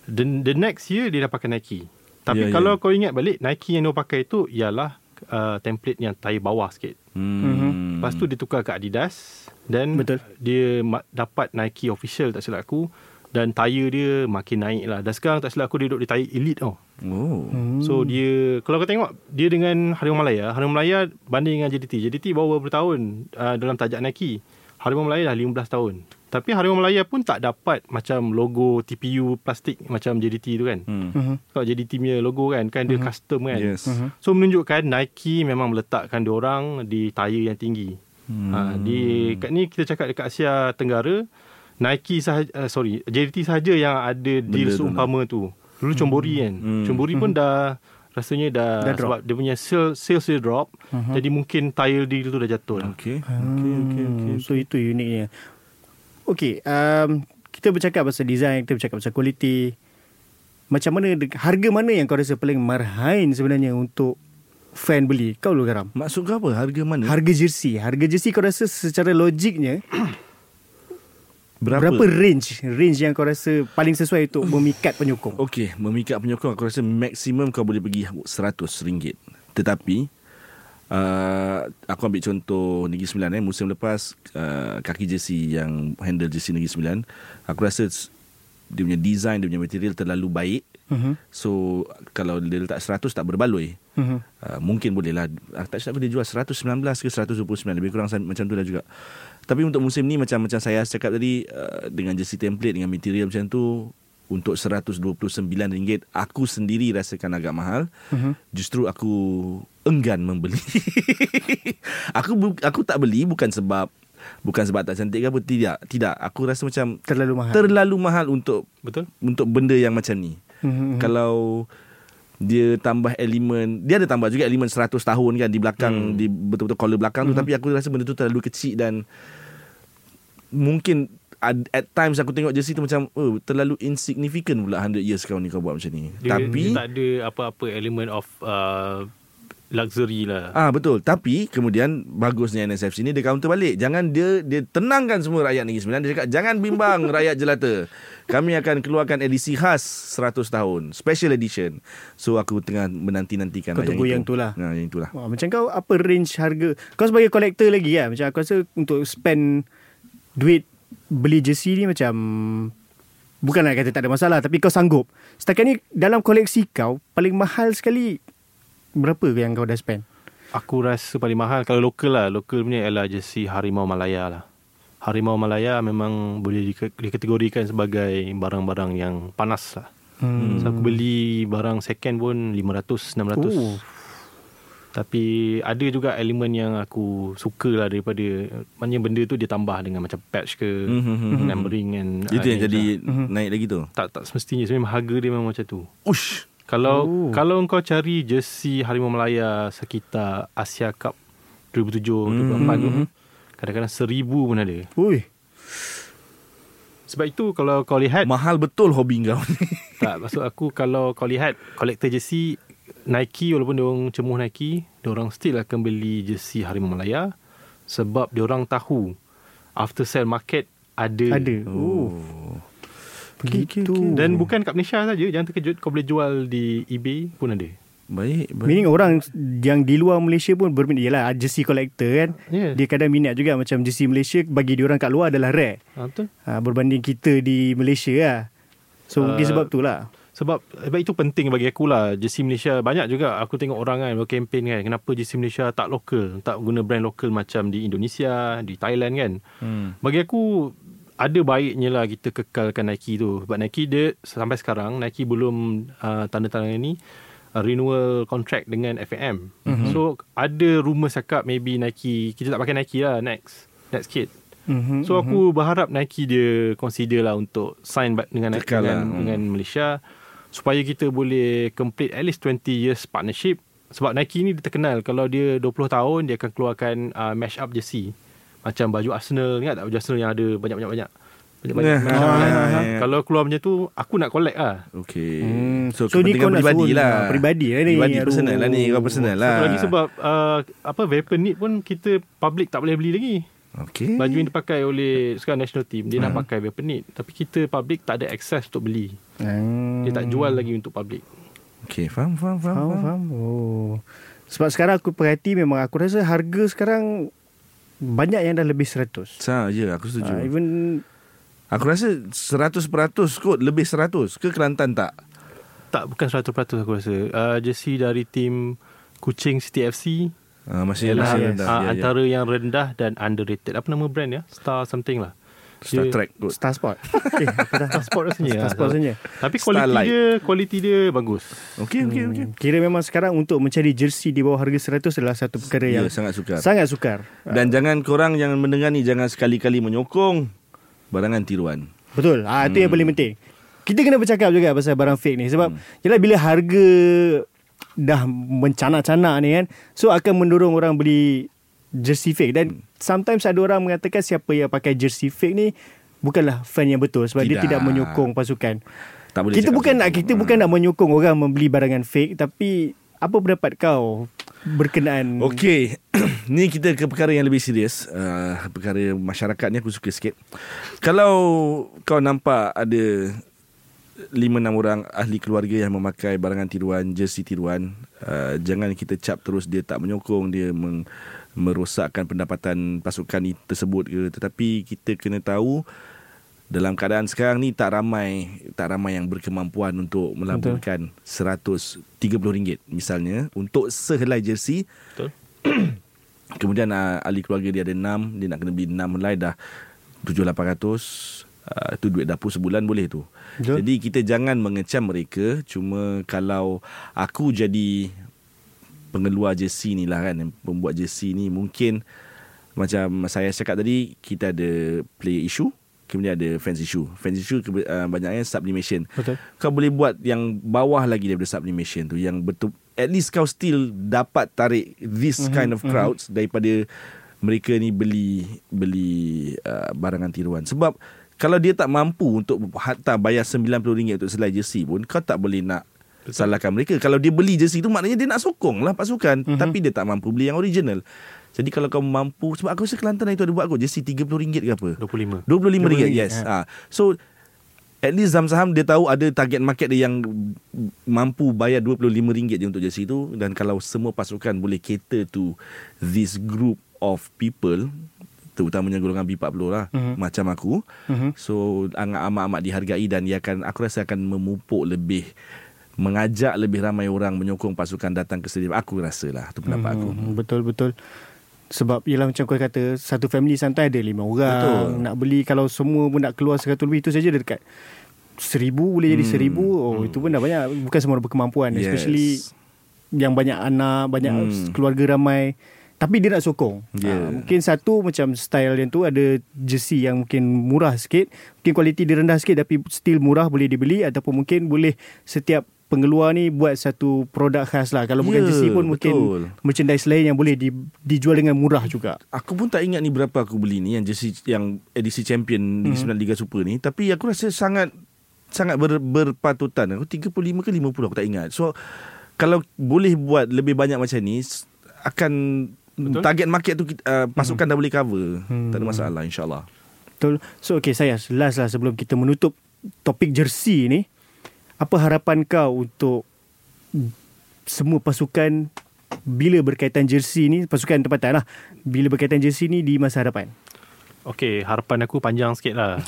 The, the next year dia dah pakai Nike. Tapi Ya, ya. kalau kau ingat balik Nike yang dia pakai tu ialah uh, template yang tayar bawah sikit. Hmm. Lepas tu dia tukar ke Adidas dan Betul. dia ma- dapat Nike official tak silap aku dan tayar dia makin naik lah. Dan sekarang tak silap aku dia duduk di tayar elite tau. Oh. Hmm. So dia kalau kau tengok dia dengan Harimau Malaya, Harimau Malaya banding dengan JDT. JDT baru beberapa tahun uh, dalam tajak Nike. Harimau Malaya dah 15 tahun. Tapi Harimau Malaya pun tak dapat macam logo TPU plastik macam JDT tu kan. Hmm. Mhm. Kalau JDT punya logo kan kan dia custom kan. Yes. So menunjukkan Nike memang meletakkan dia orang di tayar yang tinggi. Hmm. Ha, di kat ni kita cakap dekat Asia Tenggara Nike sahaja uh, sorry JDT sahaja yang ada deal tu seumpama tu. Dulu Combori kan. Hmm. Combori pun dah rasanya dah, Dah drop. sebab dia punya sales sales dia drop. Jadi mungkin tayar deal tu dah jatuh lah. Okay. Okay, okay, okay. Hmm, So itu uniknya. Okay, um, kita bercakap pasal design, kita bercakap pasal kualiti. Macam mana, harga mana yang kau rasa paling marhain sebenarnya untuk fan beli? Kau dulu garam. Maksud kau apa? Harga mana? Harga jersey. Harga jersey kau rasa secara logiknya Berapa? berapa range range yang kau rasa paling sesuai untuk memikat penyokong? Okey, memikat penyokong aku rasa maksimum kau boleh pergi RM100. Tetapi uh, aku ambil contoh Negeri Sembilan eh musim lepas uh, kaki jersey yang handle jersey Negeri Sembilan, aku rasa dia punya design, dia punya material terlalu baik. Mhm. So kalau dia letak 100 tak berbaloi. Mhm. Uh, mungkin boleh lah Tak silap dia jual 119 ke 129 Lebih kurang macam tu lah juga Tapi untuk musim ni Macam macam saya cakap tadi uh, Dengan jersey template Dengan material macam tu Untuk RM129 Aku sendiri rasakan agak mahal Mhm. Justru aku Enggan membeli Aku bu- aku tak beli Bukan sebab Bukan sebab tak cantik ke apa Tidak Tidak Aku rasa macam Terlalu mahal. Terlalu mahal untuk Betul? Untuk benda yang macam ni Mhm. kalau dia tambah elemen dia ada tambah juga elemen 100 tahun kan di belakang hmm. di betul-betul collar belakang tu tapi aku rasa benda tu terlalu kecil dan mungkin at, at times aku tengok jersey tu macam oh terlalu insignificant pula 100 years kau ni kau buat macam ni Dia, tapi dia tak ada apa-apa elemen of uh, luxury lah. Ah betul. Tapi kemudian bagusnya NSFC ni dia counter balik. Jangan dia dia tenangkan semua rakyat Negeri Sembilan. Dia cakap jangan bimbang rakyat jelata. Kami akan keluarkan edisi khas 100 tahun, special edition. So aku tengah menanti-nantikan Kau lah tunggu yang, yang tu lah. Nah, yang itulah. Wah, macam kau apa range harga Kau sebagai kolektor lagi kan Macam aku rasa Untuk spend Duit Beli jersey ni macam Bukan nak kata tak ada masalah Tapi kau sanggup Setakat ni Dalam koleksi kau Paling mahal sekali Berapa yang kau dah spend Aku rasa paling mahal kalau lokal lah. Lokal punya ialah jersey Harimau Malaya lah. Harimau Malaya memang boleh dikategorikan sebagai barang-barang yang panas lah. Hmm. So aku beli barang second pun 500 600. Oh. Tapi ada juga elemen yang aku suka lah daripada maknanya benda tu dia tambah dengan macam patch ke Mhm. numbering and Itu ah, yang jadi lah. naik lagi tu. tak tak semestinya sebenarnya harga dia memang macam tu. Ush. Kalau Oh. kalau kau cari jersey Harimau Malaya sekitar Asia Cup 2007 2008 tu kadang-kadang seribu pun ada. Ui. Sebab itu kalau kau lihat Mahal betul hobi kau ni. tak maksud aku kalau kau lihat collector jersey Nike walaupun dia orang cemuh Nike, dia orang still akan beli jersey Harimau Malaya sebab dia orang tahu after sale market ada. Ada. Oh. Begitu. Dan bukan kat Malaysia saja, jangan terkejut kau boleh jual di eBay pun ada. Baik, baik. Meaning orang yang di luar Malaysia pun berminat Yelah jersey collector kan Ya. Dia kadang minat juga Macam jersey Malaysia Bagi dia orang kat luar adalah rare Ha, betul. ha, Berbanding kita di Malaysia lah So Uh, mungkin sebab tu lah Sebab sebab itu penting bagi aku lah. Jersey Malaysia Banyak juga. Aku tengok orang kan Berkempen kan. Kenapa jersey Malaysia tak lokal? Tak guna brand lokal Macam di Indonesia Di Thailand kan? Hmm. Bagi aku Ada baiknya lah Kita kekalkan Nike tu. Sebab Nike dia Sampai sekarang Nike belum uh, Tanda-tanda ni uh, Renewal contract dengan FAM mm-hmm. So ada rumour cakap Maybe Nike Kita tak pakai Nike lah Next Next kid. Mm-hmm. So aku berharap Nike dia consider lah untuk sign dengan Nike dengan, lah. dengan Malaysia supaya kita boleh complete at least 20 years partnership sebab Nike ni dia terkenal kalau dia 20 tahun dia akan keluarkan uh, mash up jersey macam baju Arsenal ingat tak baju Arsenal yang ada banyak-banyak-banyak banyak-banyak Ya, mash up ah, kan? ya, ya. kalau keluar macam tu aku nak collect lah Okey. Hmm. So, So, ni kepentingan kau nak lah. ah, peribadi lah ni. Peribadi personal lah ni. Kau personal lah. satu lagi sebab uh, apa Vapor Knit pun kita public tak boleh beli lagi Okey. Baju yang dipakai oleh sekarang national team dia nak pakai Vapor Knit tapi kita public tak ada access untuk beli Hmm. dia tak jual lagi untuk public Okey, faham, faham, faham. Faham, faham. faham. Oh. Sebab sekarang aku perhati memang aku rasa harga sekarang banyak yang dah lebih 100. Sa, ya, aku setuju. Uh, even Aku rasa 100% kot, lebih 100. Ke Kelantan tak? tak bukan 100% aku rasa uh, jersey dari tim Kuching City FC Uh, masih ialah masih yes. rendah. uh, Ya, ya. antara yang rendah dan underrated apa nama brand ya Star something lah Star Dia- Trek kot. Star Sport. eh, apa dah? Star Sport rasanya Star Sport rasanya. tapi kualiti Starlight. dia kualiti dia bagus Okey, okey, okey. Hmm. Kira memang sekarang untuk mencari jersey di bawah harga 100 adalah satu perkara Ya, yang sangat sukar. sangat sukar. Dan jangan korang yang mendengar ni jangan sekali-kali menyokong barangan tiruan. Betul. Ah itu yang Hmm. paling penting. Kita kena bercakap juga pasal barang fake ni sebab hmm. yalah bila harga dah mencanak-canak ni kan so akan mendorong orang beli jersey fake dan Hmm. sometimes ada orang mengatakan siapa yang pakai jersey fake ni bukanlah fan yang betul sebab dia Tidak. tidak menyokong pasukan. Tak boleh kita bukan nak kita bukan nak menyokong orang membeli barangan fake tapi apa pendapat kau berkenaan Okey, ni kita ke perkara yang lebih serius. Uh, perkara masyarakat ni aku suka sikit. Kalau kau nampak ada lima enam orang ahli keluarga yang memakai barangan tiruan, jersey tiruan, uh, jangan kita cap terus dia tak menyokong, dia meng, merosakkan pendapatan pasukan tersebut ke. Tetapi kita kena tahu dalam keadaan sekarang ni tak ramai tak ramai yang berkemampuan untuk melaburkan RM130 misalnya untuk sehelai jersey betul. Kemudian uh, ahli keluarga dia ada 6 Dia nak kena beli 6 helai dah 7-800 uh, Itu duit dapur sebulan boleh tu Betul. Jadi kita jangan mengecam mereka Cuma kalau aku jadi pengeluar jersey ni lah kan Pembuat jersey ni mungkin Macam saya cakap tadi Kita ada player issue Kemudian ada fans issue Fans issue uh, banyaknya sublimation Betul. kau boleh buat yang bawah lagi daripada sublimation tu yang betul at least kau still dapat tarik this mm-hmm, kind of crowds mm-hmm. daripada mereka ni beli beli uh, barangan tiruan sebab kalau dia tak mampu untuk hatta bayar RM90 untuk selai jersey pun kau tak boleh nak Betul. salahkan mereka kalau dia beli jersey tu maknanya dia nak sokong lah pasukan mm-hmm. tapi dia tak mampu beli yang original jadi kalau kau mampu sebab aku rasa Kelantan itu ada buat kot jersey RM30 ke apa 25 RM25 RM25, yes. ha. Ha. So at least Zam Saham dia tahu ada target market dia yang mampu bayar RM25 je untuk jersey tu dan kalau semua pasukan boleh cater to this group of people terutamanya golongan B40 lah Mhm. macam aku Mhm. so amat amat dihargai dan dia akan aku rasa akan memupuk lebih mengajak lebih ramai orang menyokong pasukan datang ke stadium aku rasalah tu pendapat aku Hmm, betul betul. Sebab ialah macam kau kata Satu family santai ada lima orang Betul. Nak beli Kalau semua pun nak keluar Seratus lebih Itu saja dekat Seribu boleh jadi Hmm. seribu Oh itu pun dah banyak Bukan semua berkemampuan Yes. Especially Yang banyak anak Banyak Hmm. keluarga ramai Tapi dia nak sokong Yeah. Ah, Mungkin satu macam Style yang tu Ada jersey yang mungkin Murah sikit Mungkin kualiti dia rendah sikit Tapi still murah Boleh dibeli Ataupun mungkin boleh Setiap pengeluar ni Buat satu produk khas lah Kalau bukan Ya, jersey pun Mungkin betul. merchandise lain Yang boleh di, dijual dengan murah juga Aku pun tak ingat ni berapa aku beli ni yang jersey yang edisi champion Liga Hmm. 9 Liga Super ni tapi aku rasa sangat sangat ber, berpatutan. Aku 35 ke 50 aku tak ingat. So kalau boleh buat lebih banyak macam ni akan Betul. target market tu uh, pasukan dah boleh cover. Hmm. Tak ada masalah insyaallah. Betul So okay saya Last lah sebelum kita menutup Topik jersey ni Apa harapan kau untuk Semua pasukan Bila berkaitan jersey ni Pasukan tempatan lah Bila berkaitan jersey ni Di masa hadapan Okay, harapan aku panjang sikit lah.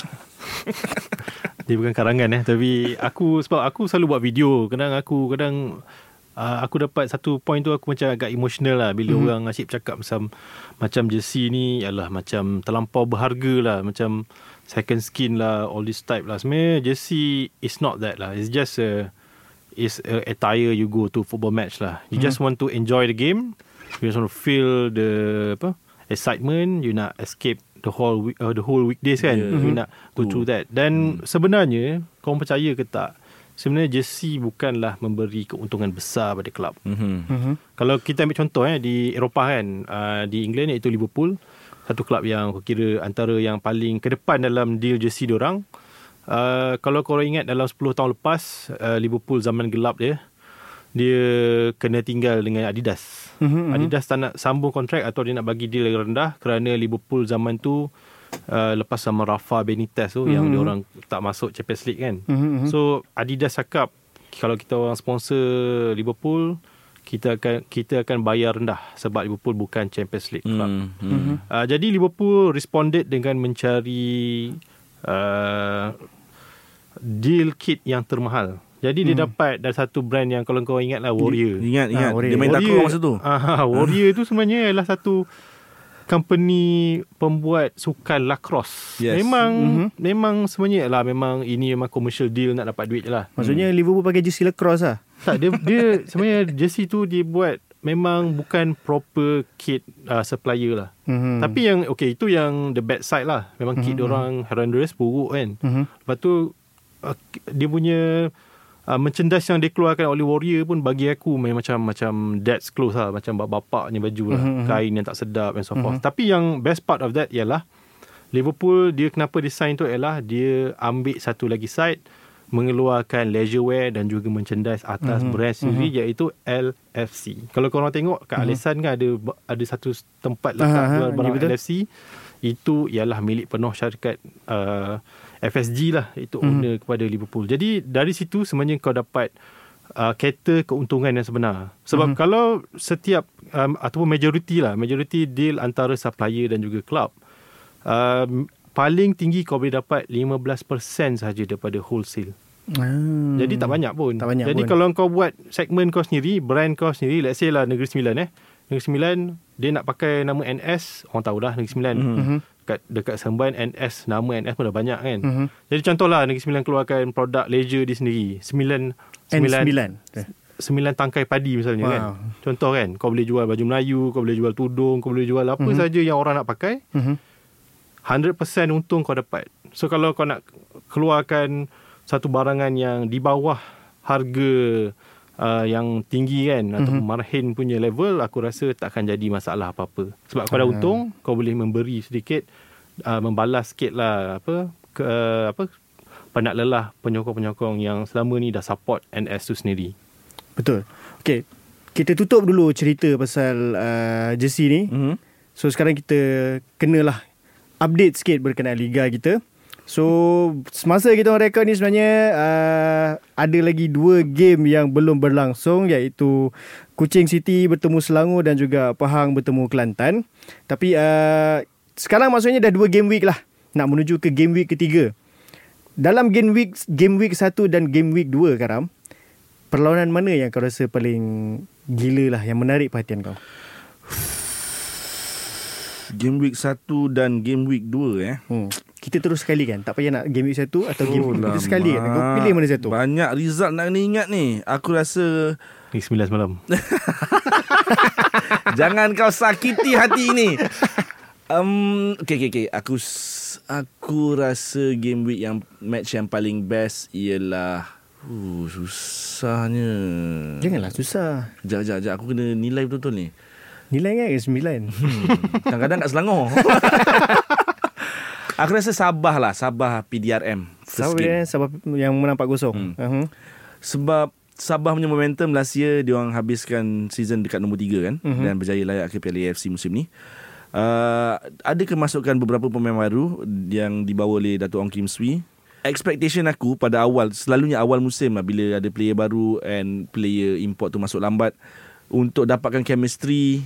Dia bukan karangan eh. Tapi aku, sebab aku selalu buat video. Kadang aku, kadang uh, aku dapat satu point tu aku macam agak emotional lah. Bila mm-hmm. orang asyik bercakap macam, macam jersey ni adalah macam terlampau berharga lah. Macam second skin lah, all this type lah. Sebenarnya jersey is not that lah. It's just a, is a attire you go to football match lah. You just want to enjoy the game. You just want to feel the apa excitement. You nak escape the whole week, uh, the whole weekdays kan. Yeah. You nak go through that. Dan sebenarnya kau percaya ke tak? Sebenarnya jersey bukanlah memberi keuntungan besar pada kelab. Mhm. mm-hmm. Kalau kita ambil contoh eh di Eropah kan, uh, di England iaitu Liverpool, satu kelab yang aku kira antara yang paling ke depan dalam deal jersey diorang. Uh, kalau korang ingat dalam 10 tahun lepas uh, Liverpool zaman gelap dia dia kena tinggal dengan Adidas. Mhm, mhm. Adidas tak nak sambung kontrak atau dia nak bagi deal yang rendah kerana Liverpool zaman tu uh, lepas sama Rafa Benitez tu mm-hmm. yang Mhm. dia orang tak masuk Champions League kan. Mhm, mhm. So Adidas cakap kalau kita orang sponsor Liverpool kita akan kita akan bayar rendah sebab Liverpool bukan Champions League club. Hmm. Mhm. Hmm. Uh, jadi Liverpool responded dengan mencari uh, deal kit yang termahal. Jadi dia dapat dari satu brand yang kalau kau ingat lah Warrior. Ingat ingat Ah, dia main takraw masa tu. Ah, Warrior tu sebenarnya adalah satu company pembuat sukan lacrosse. Yes. Memang Mhm. memang sebenarnya lah memang ini memang commercial deal nak dapat duit je lah. Maksudnya Liverpool pakai jersey lacrosse lah Tak dia dia sebenarnya jersey tu dia buat memang bukan proper kit uh, supplier lah. mm-hmm. Tapi yang okay itu yang the bad side lah. Memang kit Mhm. orang horrendous buruk kan. mm-hmm. Lepas tu uh, dia punya uh, merchandise yang dikeluarkan oleh Warrior pun bagi aku main macam macam dad's clothes lah, macam bapaknya baju lah, Mhm, mhm. kain yang tak sedap and so forth. Tapi yang best part of that ialah Liverpool dia kenapa design tu ialah dia ambil satu lagi side mengeluarkan leisure wear dan juga merchandise atas Mhm, brand sendiri iaitu LFC. Kalau korang tengok kat Alisan kan ada ada satu tempat letak aha, jual barang. LFC itu ialah milik penuh syarikat uh, FSG lah itu Mhm. owner kepada Liverpool. Jadi dari situ sebenarnya kau dapat uh, cater keuntungan yang sebenar. Sebab Mhm. kalau setiap um, ataupun majority lah, majority deal antara supplier dan juga club um, paling tinggi kau boleh dapat 15% saja daripada wholesale. ah. Jadi tak banyak pun. Tak banyak Jadi pun. kalau kau buat segmen kau sendiri, brand kau sendiri, let's say lah Negeri Sembilan eh. Negeri Sembilan dia nak pakai nama NS, orang tahu dah Negeri Sembilan. Mhm. Dekat dekat Semban NS, nama NS pun dah banyak kan. Mhm. Jadi contohlah Negeri Sembilan keluarkan produk leisure dia sendiri. Sembilan sembilan N9 sembilan tangkai padi misalnya Wow. kan. Contoh kan, kau boleh jual baju Melayu, kau boleh jual tudung, kau boleh jual apa Mhm. saja yang orang nak pakai. Mhm. 100% untung kau dapat. So kalau kau nak keluarkan satu barangan yang di bawah harga uh, yang tinggi kan mm-hmm. atau marhin punya level aku rasa tak akan jadi masalah apa-apa. Sebab kau dah Ah. untung, kau boleh memberi sedikit uh, membalas sikit lah apa ke uh, apa penat lelah penyokong-penyokong yang selama ni dah support NS tu sendiri. Betul Okay Kita tutup dulu cerita pasal uh, jersey ni Mhm. So sekarang kita kenalah update sikit berkenaan liga kita. So semasa kita rekod ni sebenarnya uh, ada lagi dua game yang belum berlangsung iaitu Kuching City bertemu Selangor dan juga Pahang bertemu Kelantan. Tapi uh, sekarang maksudnya dah dua game week lah nak menuju ke game week ketiga. Dalam game week game week 1 dan game week 2 Karam, perlawanan mana yang kau rasa paling gila lah yang menarik perhatian kau? Game week 1 dan game week 2 eh. Hmm. Kita terus sekali kan Tak payah nak game week satu Atau game week Kita lama. sekali kan Kau pilih mana satu Banyak result nak kena ingat ni. Aku rasa Ni 9 semalam. jangan kau sakiti hati ini. Um, okay, okay, okay. Aku aku rasa game week yang match yang paling best ialah uh, susahnya. Janganlah susah Sekejap, sekejap, sekejap. Aku kena nilai betul-betul ni. Nilai kan ke sembilan Kadang-kadang kat Selangor. aku rasa Sabah lah. Sabah PDRM. Sabah dia Sabah yang menang 4-0 hmm. uh-huh. Sebab Sabah punya momentum last year dia orang habiskan season dekat nombor 3 kan mm-hmm. dan berjaya layak ke Piala AFC musim ni. Uh, ada kemasukan beberapa pemain baru yang dibawa oleh Datuk Ong Kim Swee. Expectation aku pada awal selalunya awal musim lah bila ada player baru and player import tu masuk lambat untuk dapatkan chemistry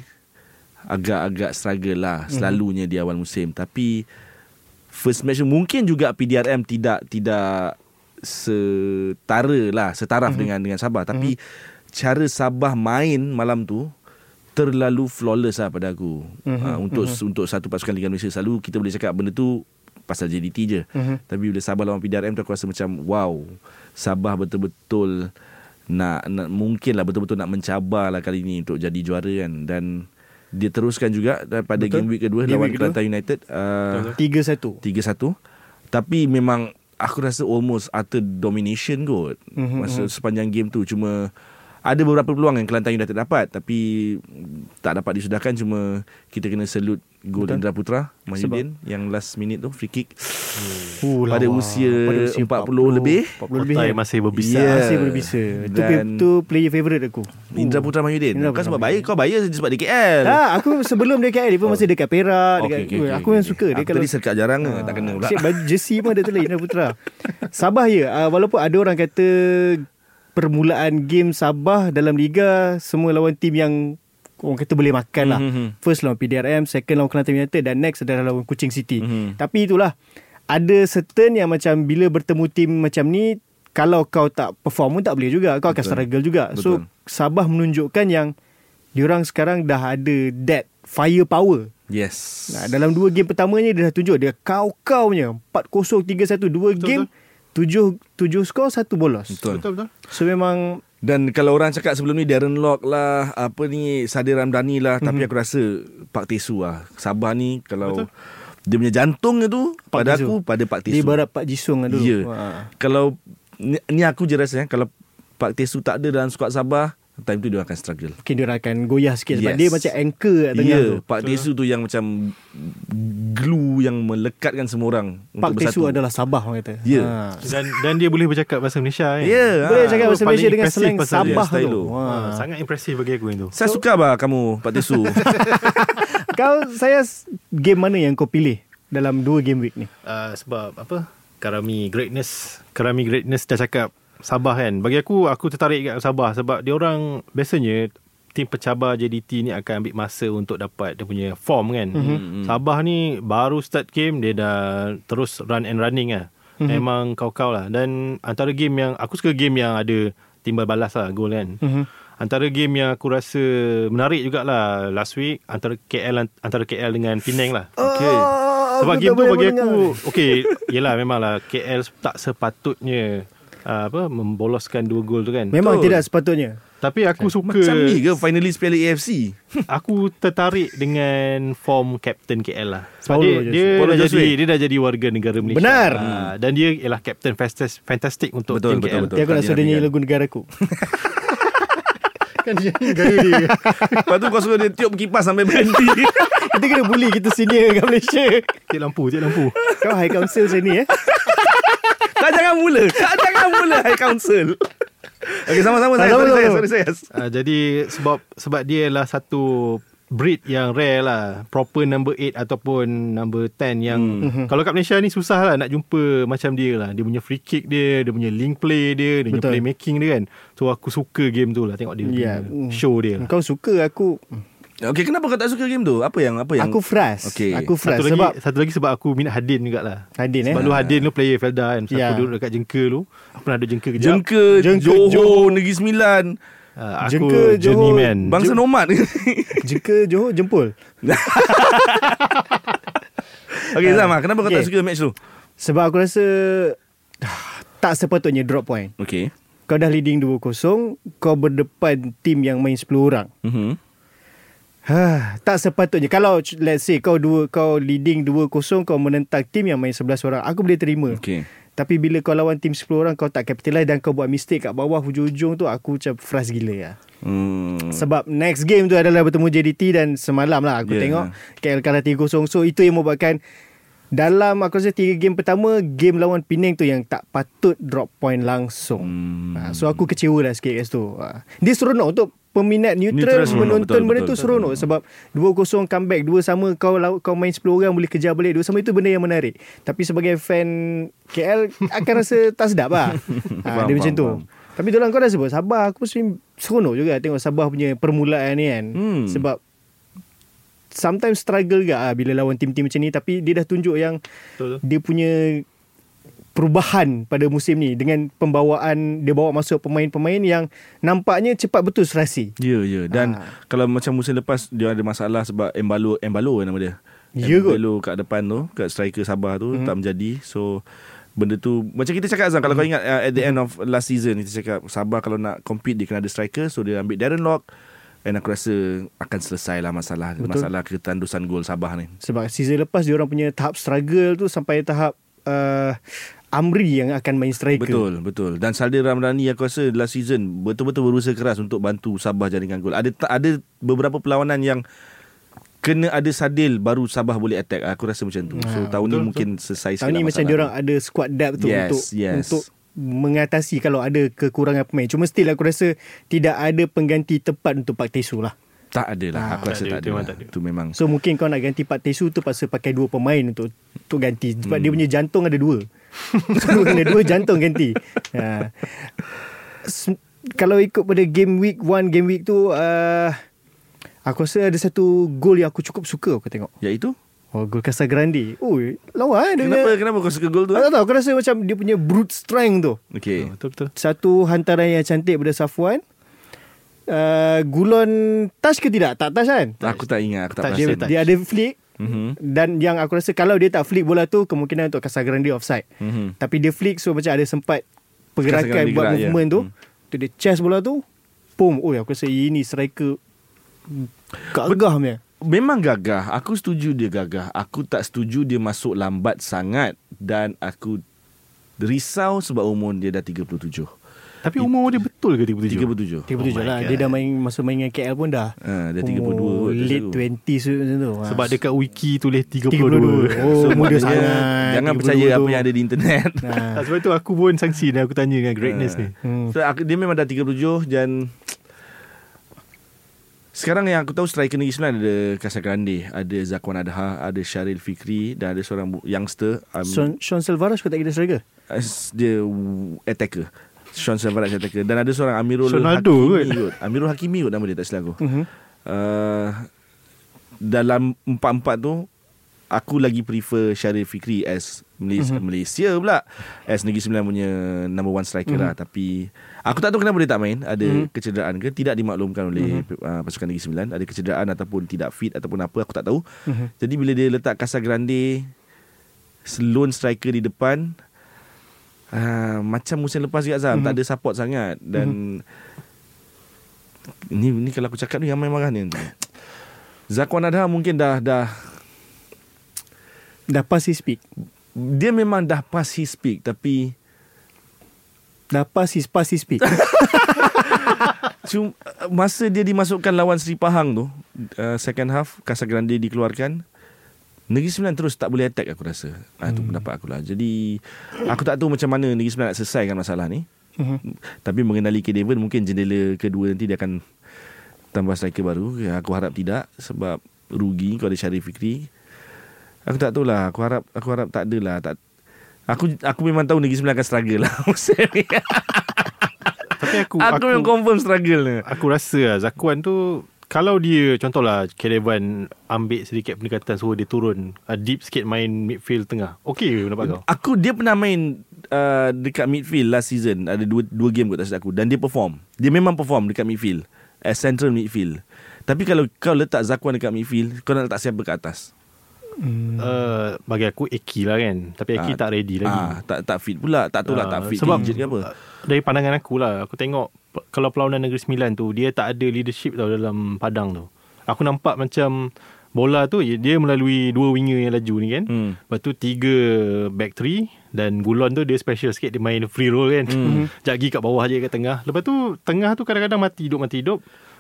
agak-agak struggle lah selalunya di awal musim tapi first match mungkin juga PDRM tidak tidak setara lah setaraf mm-hmm. dengan dengan Sabah tapi mm-hmm. cara Sabah main malam tu terlalu flawless lah pada aku mm-hmm. uh, untuk mm-hmm. untuk satu pasukan Liga Malaysia selalu kita boleh cakap benda tu pasal JDT je mm-hmm. tapi bila Sabah lawan PDRM tu aku rasa macam wow Sabah betul-betul nak, nak mungkin lah betul-betul nak mencabar lah kali ni untuk jadi juara kan dan dia teruskan juga pada Betul. game week kedua Game lawan week kedua. Kelantan United uh, 3-1 3-1 tapi memang aku rasa almost utter domination kot. Mhm, masa sepanjang game tu. Cuma ada beberapa peluang yang Kelantan United dapat tapi tak dapat disudahkan cuma kita kena salute gol Betul. Indra Putra Mahyudin yang last minute tu free kick uh, pada lawa. usia Pada usia 40 lebih. 40 lebih Otai kan? masih berbisa. Yeah. Masih berbisa Itu, player favourite aku Indra Putra Mahyudin Indra kau Putra sebab baik kau bayar sebab dia KL Tak, aku sebelum dia KL dia pun masih dekat Perak, dekat Okey, okey, okey, aku yang okey. suka dia Aku kalau tadi serkat jarang ke tak kena pula baju jersey pun ada tulis Indra Putra. Sabah ya, uh, walaupun ada orang kata permulaan game Sabah dalam liga semua lawan tim yang orang kata boleh makan lah. Mhm. First lawan PDRM, second lawan Kelantan United dan next adalah lawan Kuching City. Mhm. Tapi itulah ada certain yang macam bila bertemu tim macam ni kalau kau tak perform pun tak boleh juga. Kau akan Betul. struggle juga. So Betul. Sabah menunjukkan yang diorang sekarang dah ada that firepower. yes Nah, dalam dua game pertamanya dia dah tunjuk dia kau-kau punya 4-0 3-1 dua Betul, game tujuh tujuh skor satu bolos. betul Betul betul. So memang Dan kalau orang cakap sebelum ni Darren Lock lah Apa ni Sadir Ramdhani lah mm-hmm. Tapi aku rasa Pak Tesu lah Sabah ni Kalau Betul. Dia punya jantungnya tu Pak Pada Tesu. aku Pada Pak dia Tesu ibarat Pak Jisung lah dulu. Ya Ha. Kalau ni, ni aku je rasa eh, Kalau Pak Tesu tak ada dalam skuad Sabah Time tu dia akan struggle Mungkin dia akan goyah sikit sebab Yes. dia macam anchor kat tengah yeah, tu. Pak Tesu tu yang macam Glue yang melekatkan semua orang Pak Untuk Tesu bersatu adalah Sabah orang kata. Ya. Ha. Dan dan dia boleh bercakap bahasa Malaysia kan. Ya Boleh ah. cakap bahasa Malaysia dengan impressive slang dia, Sabah tu. tu. Ha. Ha, sangat impresif bagi aku yang tu. Saya suka bah kamu Pak Tesu Kau saya game mana yang kau pilih dalam dua game week ni? Uh, sebab apa? Karami greatness. Karami greatness dah cakap Sabah kan. Bagi aku aku tertarik kat Sabah sebab dia orang biasanya tim pencabar JDT ni akan ambil masa untuk dapat dia punya form kan. Mm-hmm. Sabah ni baru start game dia dah terus run and running lah. Mm-hmm. Memang kau-kau lah. Dan antara game yang aku suka game yang ada timbal balas lah gol kan. Mhm. Antara game yang aku rasa menarik jugalah last week antara KL antara KL dengan Penang lah. Okay Oh, Sebab aku game tu bagi mendengar. aku Okay Yelah memanglah KL tak sepatutnya uh, apa memboloskan dua gol tu kan Memang Betul. tidak sepatutnya. Tapi aku suka Macam ni ke Finalist Piala AFC Aku tertarik dengan Form Captain KL lah Sebab Paulo dia, Josue. dia, Paulo dah Josue. jadi, dia dah jadi warga negara Malaysia Benar. Ah, Dan dia ialah Captain fantastic, fantastic untuk Betul, tim betul, KL betul. Dia aku nak Tadi suruh dia nyanyi tinggal. lagu negara aku. Kan dia negara dia Lepas tu kau suruh dia tiup kipas sampai berhenti kita kena bully kita senior kat Malaysia. Cik lampu Cik lampu Kau high council sini eh. Kau jangan mula Kau jangan mula High Council Okay sama-sama saya. Sorry saya Sorry saya uh, Jadi sebab Sebab dia lah satu breed yang rare lah proper number 8 ataupun number 10 yang hmm. kalau kat Malaysia ni susah lah nak jumpa macam dia lah dia punya free kick dia dia punya link play dia dia punya Betul. playmaking dia kan so aku suka game tu lah tengok dia Ya. punya show dia lah. Kau suka aku. Okay kenapa kau tak suka game tu Apa yang Apa yang Aku frust. Okey. Aku frust satu lagi sebab satu lagi sebab aku minat Hadin jugalah Hadin eh. sebab lu Hadin lu player Felda kan Masa Ya. aku duduk dekat Jengka lu aku pernah duduk Jengka kejap Jengka Jengka, Johor Johor. Negeri Sembilan Uh, aku Jengka, Johor, journeyman. Bangsa nomad Jika Johor jempol. Okay Zam ah, Kenapa kau tak Okay. suka match tu Sebab aku rasa tak sepatutnya drop point. Okay Kau dah leading 2-0, kau berdepan tim yang main 10 orang. mm-hmm. Ha, tak sepatutnya kalau let's say kau dua kau leading 2-0 kau menentang tim yang main 11 orang, aku boleh terima. Okay Tapi bila kau lawan tim 10 orang kau tak capitalize dan kau buat mistake kat bawah hujung-hujung tu aku macam frust gila ya. hmm. Sebab next game tu adalah bertemu JDT dan semalam lah aku Yeah. tengok KL kalah 3-0. So itu yang membuatkan dalam aku rasa 3 game pertama game lawan Penang tu yang tak patut drop point langsung. Hmm. Ha, so aku kecewa lah sikit kat situ. Ha. Dia seronok untuk peminat neutral, Neutral menonton betul, benda betul. tu seronok sebab 2-0 comeback, 2 sama kau kau main 10 orang boleh kejar balik 2 sama itu benda yang menarik. Tapi sebagai fan KL akan rasa tak sedap lah. ha, dia macam tu. faham. Tapi diorang kau dah sebut Sabah Aku mesti seronok juga Tengok Sabah punya permulaan ni kan Hmm. Sebab Sometimes struggle juga lah Bila lawan tim-tim macam ni Tapi dia dah tunjuk yang Betul. Dia punya Perubahan pada musim ni Dengan pembawaan Dia bawa masuk pemain-pemain Yang nampaknya cepat betul serasi Ya, ya. Dan Ah. kalau macam musim lepas dia ada masalah sebab Embalo Embalo nama dia. Ya. Embalo kat depan tu, kat striker Sabah tu hmm. tak menjadi. So benda tu macam kita cakap Azam kalau kau ingat uh, at the end of last season kita cakap Sabah kalau nak compete dia kena ada striker so dia ambil Darren Lock and aku rasa akan selesai lah masalah Betul. masalah ketandusan gol Sabah ni. Sebab season lepas Dia orang punya tahap struggle tu Sampai tahap uh, Amri yang akan main striker Betul, betul. Dan Saldir Ramdhani aku rasa last season betul-betul berusaha keras untuk bantu Sabah jaringkan gol. Ada ada beberapa perlawanan yang kena ada Sadil baru Sabah boleh attack. Aku rasa macam tu. So Ha, tahun ni betul, mungkin selesai Tahun ni macam dia orang ada squad depth tu Yes, untuk yes. untuk mengatasi kalau ada kekurangan pemain. Cuma still aku rasa tidak ada pengganti tepat untuk Pak Tesu lah. Tak ada lah. Ah, aku tak rasa ada, tak itu ada. memang lah. tak ada. Itu memang. So mungkin kau nak ganti Pak Tesu tu pasal pakai dua pemain untuk untuk ganti sebab Hmm. dia punya jantung ada dua. so kena dua jantung ganti. Ha. S- kalau ikut pada game week one game week tu uh, aku rasa ada satu gol yang aku cukup suka aku tengok. Iaitu? Oh gol Casagrande. Oh lawa eh dia. Kenapa punya- kenapa kau suka gol tu? Aku tak tahu aku rasa macam dia punya brute strength tu. Okay. Betul betul. Satu hantaran yang cantik pada Safwan. Uh, Gulon touch ke tidak? Tak touch kan? Aku tak ingat. Aku tak Tak, Dia, perasan. dia ada flick Mhm. dan yang aku rasa kalau dia tak flick bola tu kemungkinan untuk Casagrande offside. Mhm. Tapi dia flick so macam ada sempat pergerakan buat gerak, ya. movement tu. Hmm. Tu dia chest bola tu. Pum. Oh aku rasa ini striker gagah punya. Memang gagah. Aku setuju dia gagah. Aku tak setuju dia masuk lambat sangat dan aku risau sebab umur dia dah 37. Tapi umur dia betul ke 37? 37. 37 Oh my lah. God. Dia dah main masa main dengan KL pun dah. Ha, dia 32 umur late aku. 20s tu macam tu. Ha. Sebab dekat wiki tulis 32. 32. Oh, So, muda sangat. Jangan 32 percaya tu. apa yang ada di internet. Ha. Sebab tu aku pun sangsi dan aku tanya dengan greatness ni. Hmm. So, aku, dia memang dah 37 dan sekarang yang aku tahu striker Negeri Sembilan ada Casagrande, ada Zakwan Adha, ada Syaril Fikri dan ada seorang youngster um, Sean, Sean Silvaras kau tak kira striker? as dia attacker. Sean Silvaras attacker dan ada seorang Amirul Ronaldo Hakimi kot. Amirul Hakimi kot nama dia tak silap aku. Mhm. Uh, dalam empat-empat tu aku lagi prefer Syaril Fikri as Malaysia, Mhm. Malaysia pula as Negeri Sembilan punya number one striker Mhm. lah tapi aku tak tahu kenapa dia tak main ada Mhm. kecederaan ke tidak dimaklumkan oleh Mhm. uh, pasukan Negeri Sembilan ada kecederaan ataupun tidak fit ataupun apa aku tak tahu Mhm. jadi bila dia letak Casagrande lone striker di depan uh, macam musim lepas juga Zam Mhm. tak ada support sangat dan ni ni kalau aku cakap ni ramai marah ni Zakwan Adha mungkin dah dah Dah pass his peak. dia memang dah pass his peak tapi Dah pass his pass his peak. cuma masa dia dimasukkan lawan Sri Pahang tu uh, second half Casagrande dikeluarkan Negeri Sembilan terus tak boleh attack aku rasa. Ah tu pendapat aku lah. Jadi aku tak tahu macam mana Negeri Sembilan nak selesaikan masalah ni. Mhm. Tapi mengenali K. Devon mungkin jendela kedua nanti dia akan tambah striker baru. Ya, aku harap tidak sebab rugi kalau ada Syarif Fikri. Aku tak tahu lah. Aku harap aku harap tak ada lah. Tak, aku aku memang tahu Negeri Sembilan akan struggle lah musim ni. Tapi aku aku, memang confirm struggle ni. Aku rasa lah Zakuan tu kalau dia contohlah Kerevan ambil sedikit pendekatan suruh dia turun uh, deep sikit main midfield tengah. Okey ke pendapat kau? Aku dia pernah main uh, dekat midfield last season ada dua dua game kot tak aku dan dia perform. Dia memang perform dekat midfield as central midfield. Tapi kalau kau letak Zakwan dekat midfield, kau nak letak siapa ke atas? Uh, bagi aku Eki lah kan Tapi Eki Ah, tak ready lagi Ah, tak tak fit pula. Tak tahu lah Ah, tak fit sebab- ke injured ke apa. Dari pandangan aku lah Aku tengok Kalau Perlawanan Negeri Sembilan tu Dia tak ada leadership tau Dalam padang tu Aku nampak macam Bola tu Dia melalui Dua winger yang laju ni kan Hmm. Lepas tu tiga Back three Dan Gulon tu Dia special sikit Dia main free roll kan hmm. Jagi kat bawah je kat tengah Lepas tu Tengah tu kadang-kadang mati hidup Mati hidup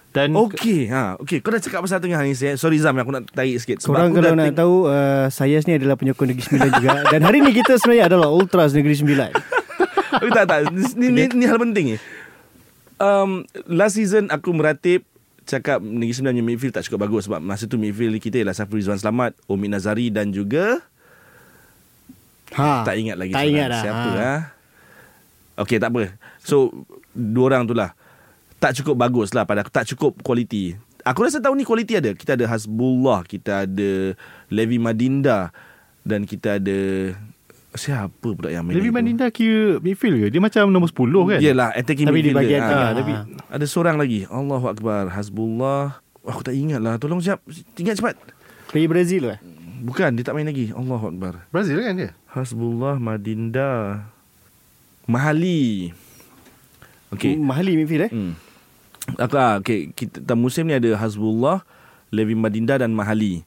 Dan Okey, ha, okey. Kau dah cakap pasal tengah ni. Saya, sorry Zam, aku nak tarik sikit. Korang aku kalau dah nak teng- tahu uh, Saya ni adalah penyokong Negeri Sembilan juga Dan hari ni kita sebenarnya adalah Ultras Negeri Sembilan Tapi tak tak ni, ni, ni hal penting ni. Um, last season aku meratip cakap Negeri Sembilan punya midfield tak cukup bagus sebab masa tu midfield kita ialah Safri Rizwan Selamat, Omi Nazari dan juga ha, tak ingat lagi Tak ingat dah siapa ha. ha. Okey tak apa. So dua orang tu lah tak cukup bagus lah pada aku tak cukup kualiti. Aku rasa tahun ni kualiti ada. Kita ada Hasbullah, kita ada Levi Madinda dan kita ada siapa pula yang main Levi? Mandinda kira midfield ke? Dia macam nombor 10 kan? Yelah attacking Tapi di midfielder. bahagian Ah, tengah tapi ha. ada seorang lagi. Allahu akbar. Hasbullah. Aku tak ingat lah. Tolong siap. Ingat cepat. Player Brazil eh Bukan, dia tak main lagi. Allahu akbar. Brazil kan dia? Hasbullah Madinda. Mahali. Okey. Mahali midfield eh Hmm. Aku ah, okay. kita musim ni ada Hasbullah, Levi Madinda dan Mahali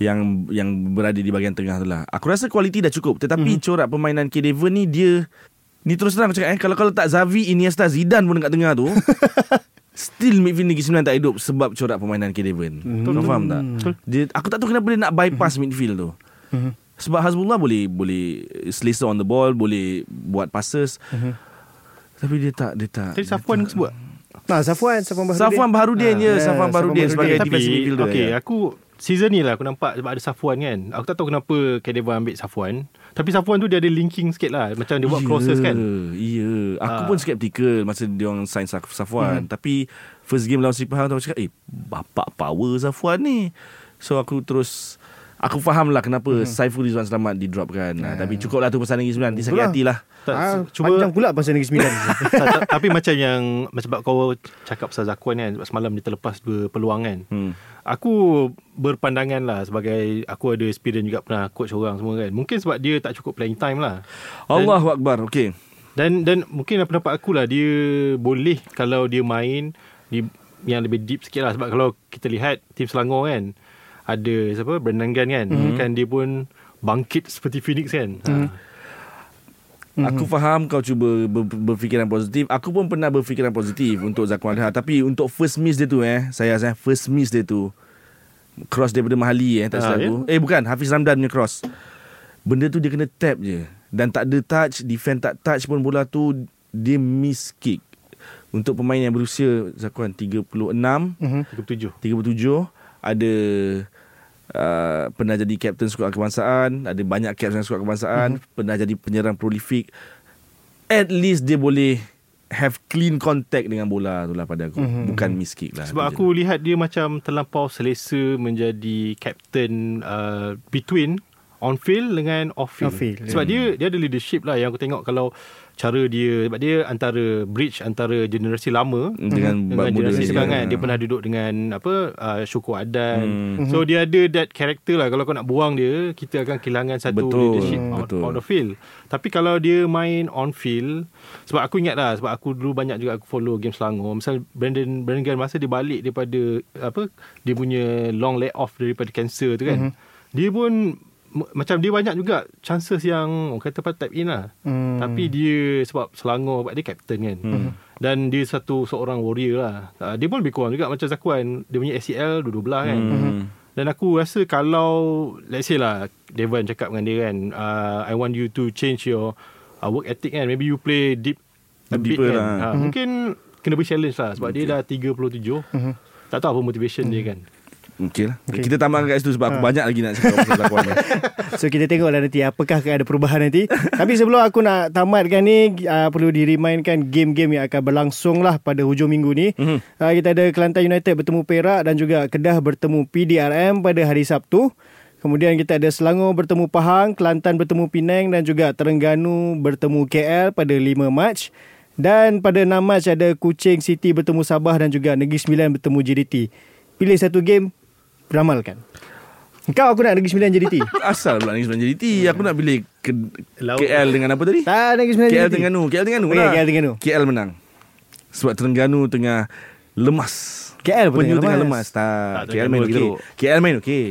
yang yang berada di bahagian tengah tu lah. Aku rasa kualiti dah cukup tetapi mm-hmm. corak permainan K Devon ni dia ni terus terang aku cakap eh kalau kalau tak Xavi, Iniesta, Zidane pun dekat tengah tu still midfield Negeri Sembilan tak hidup sebab corak permainan K Devon. Mm. Kau faham tak? Dia aku tak tahu kenapa dia nak bypass mm-hmm. midfield tu. Mhm. Sebab Hasbullah boleh boleh selesa on the ball, boleh buat passes. Mm-hmm. Tapi dia tak dia tak. Tadi Safwan kau sebut? Nah, Safwan Safwan Bahruddin Safwan Baharudin Ah, je ya, Safwan Baharudin sebagai Baharudin. defensive midfielder okay, ya. aku season ni lah aku nampak sebab ada Safwan kan. Aku tak tahu kenapa Kedeva ambil Safwan. Tapi Safwan tu dia ada linking sikit lah. Macam dia buat crosses kan. Ya Aku Ah. pun skeptical Masa dia orang sign Saf- Safwan Hmm. Tapi First game lawan Sri Pahang tu Aku cakap Eh bapak power Safwan ni So aku terus Aku faham lah kenapa hmm. Saiful Rizwan Selamat di drop kan yeah. Tapi cukup lah tu pasal Negeri Sembilan Dia sakit Itulah. hati lah Tak, Ah, cuma Panjang pula pasal Negeri Sembilan tapi macam yang sebab kau cakap pasal Zakwan kan sebab semalam dia terlepas dua peluang kan. hmm. Aku berpandangan lah sebagai aku ada experience juga pernah coach orang semua kan. Mungkin sebab dia tak cukup playing time lah. Allahu Akbar Okay Dan dan mungkin pendapat aku lah dia boleh kalau dia main di yang lebih deep sikit lah sebab kalau kita lihat tim Selangor kan ada siapa Brendan Gunn kan mm-hmm. kan dia pun bangkit seperti Phoenix kan. Mm-hmm. Mm-hmm. Aku faham kau cuba ber, berfikiran positif. Aku pun pernah berfikiran positif untuk Zakwan Alha. Tapi untuk first miss dia tu eh, saya saya first miss dia tu cross daripada Mahali eh tak Ah, silap aku. Eh bukan, Hafiz Ramdan punya cross. Benda tu dia kena tap je dan tak ada touch, defend tak touch pun bola tu dia miss kick. Untuk pemain yang berusia Zakwan 36, Mhm. 37. 37 ada uh, pernah jadi kapten skuad kebangsaan, ada banyak kapten skuad kebangsaan, mm-hmm. pernah jadi penyerang prolific. At least dia boleh have clean contact dengan bola tu lah pada aku. Mm-hmm. Bukan miss kick lah. Sebab aku lihat dia macam terlampau selesa menjadi captain uh, between on field dengan off field. Off field, Sebab dia dia ada leadership lah yang aku tengok kalau cara dia sebab dia antara bridge antara generasi lama je. dengan, dengan muda generasi sekarang kan dia pernah duduk dengan apa uh, Syukur Adan. Hmm. So dia ada that character lah kalau kau nak buang dia kita akan kehilangan satu Betul, leadership out, betul. out of field. Tapi kalau dia main on field sebab aku ingat lah sebab aku dulu banyak juga aku follow game Selangor. Misal Brandon Brandon masa dia balik daripada apa dia punya long lay off daripada cancer tu kan. Dia pun macam dia banyak juga chances yang orang kata apa type in lah. Hmm. Tapi dia sebab Selangor sebab dia captain kan. Hmm. Dan dia satu seorang warrior lah. Uh, dia pun lebih kurang juga macam Zakwan. Dia punya ACL dua-dua belah kan. Hmm. Dan aku rasa kalau let's say lah Devon cakap dengan dia kan uh, I want you to change your uh, work ethic kan maybe you play deep a bit Deeper kan lah. uh, mungkin kena beri challenge lah sebab dia dah 37 tak tahu apa motivation dia kan Okay lah. Okay. Kita tamatkan kat situ sebab aku Ah. banyak lagi nak cakap pasal ni. So kita tengoklah nanti apakah ada perubahan nanti. Tapi sebelum aku nak tamatkan ni uh, perlu diremindkan game-game yang akan berlangsung lah pada hujung minggu ni. Mhm. Uh, kita ada Kelantan United bertemu Perak dan juga Kedah bertemu PDRM pada hari Sabtu. Kemudian kita ada Selangor bertemu Pahang, Kelantan bertemu Penang dan juga Terengganu bertemu KL pada 5 Mac. Dan pada 6 Mac ada Kuching City bertemu Sabah dan juga Negeri Sembilan bertemu JDT. Pilih satu game, ramalkan. Kau aku nak Negeri Sembilan JDT. Asal pula Negeri Sembilan JDT Aku nak pilih ke, Laut. KL dengan apa tadi? tak Negeri Sembilan KL. Terengganu KL Terengganu Okey, lah. KL Terengganu. KL menang Sebab Terengganu tengah Lemas KL pun Penyu tengah lemas. lemas Tak, Tak, KL main Terengganu okey teruk. KL main okey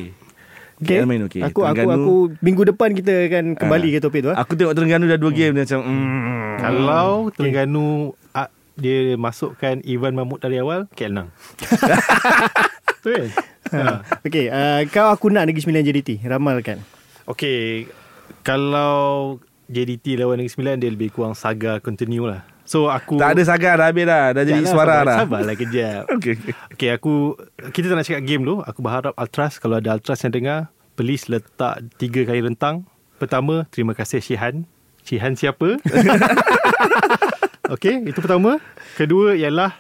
Okay. KL main okey Aku, aku, Terengganu- aku, minggu depan kita akan kembali Ah. ke topik tu. ah. Aku tengok Terengganu dah dua game Dia macam mm, Kalau Terengganu ah, dia masukkan Ivan Mahmud dari awal, KL menang. Betul kan? Ha. Okey, uh, kau aku nak Negeri Sembilan JDT. Ramalkan. Okay, kalau JDT lawan Negeri Sembilan, dia lebih kurang saga continue lah. So aku... Tak ada saga dah habis dah Dah jadi suara sabar, dah Sabarlah kejap. Okey okey. Okay, aku... Kita tak nak cakap game dulu. Aku berharap Ultras, kalau ada Ultras yang dengar, please letak tiga kali rentang. Pertama, terima kasih Syihan. Syihan siapa? okay, itu pertama. Kedua ialah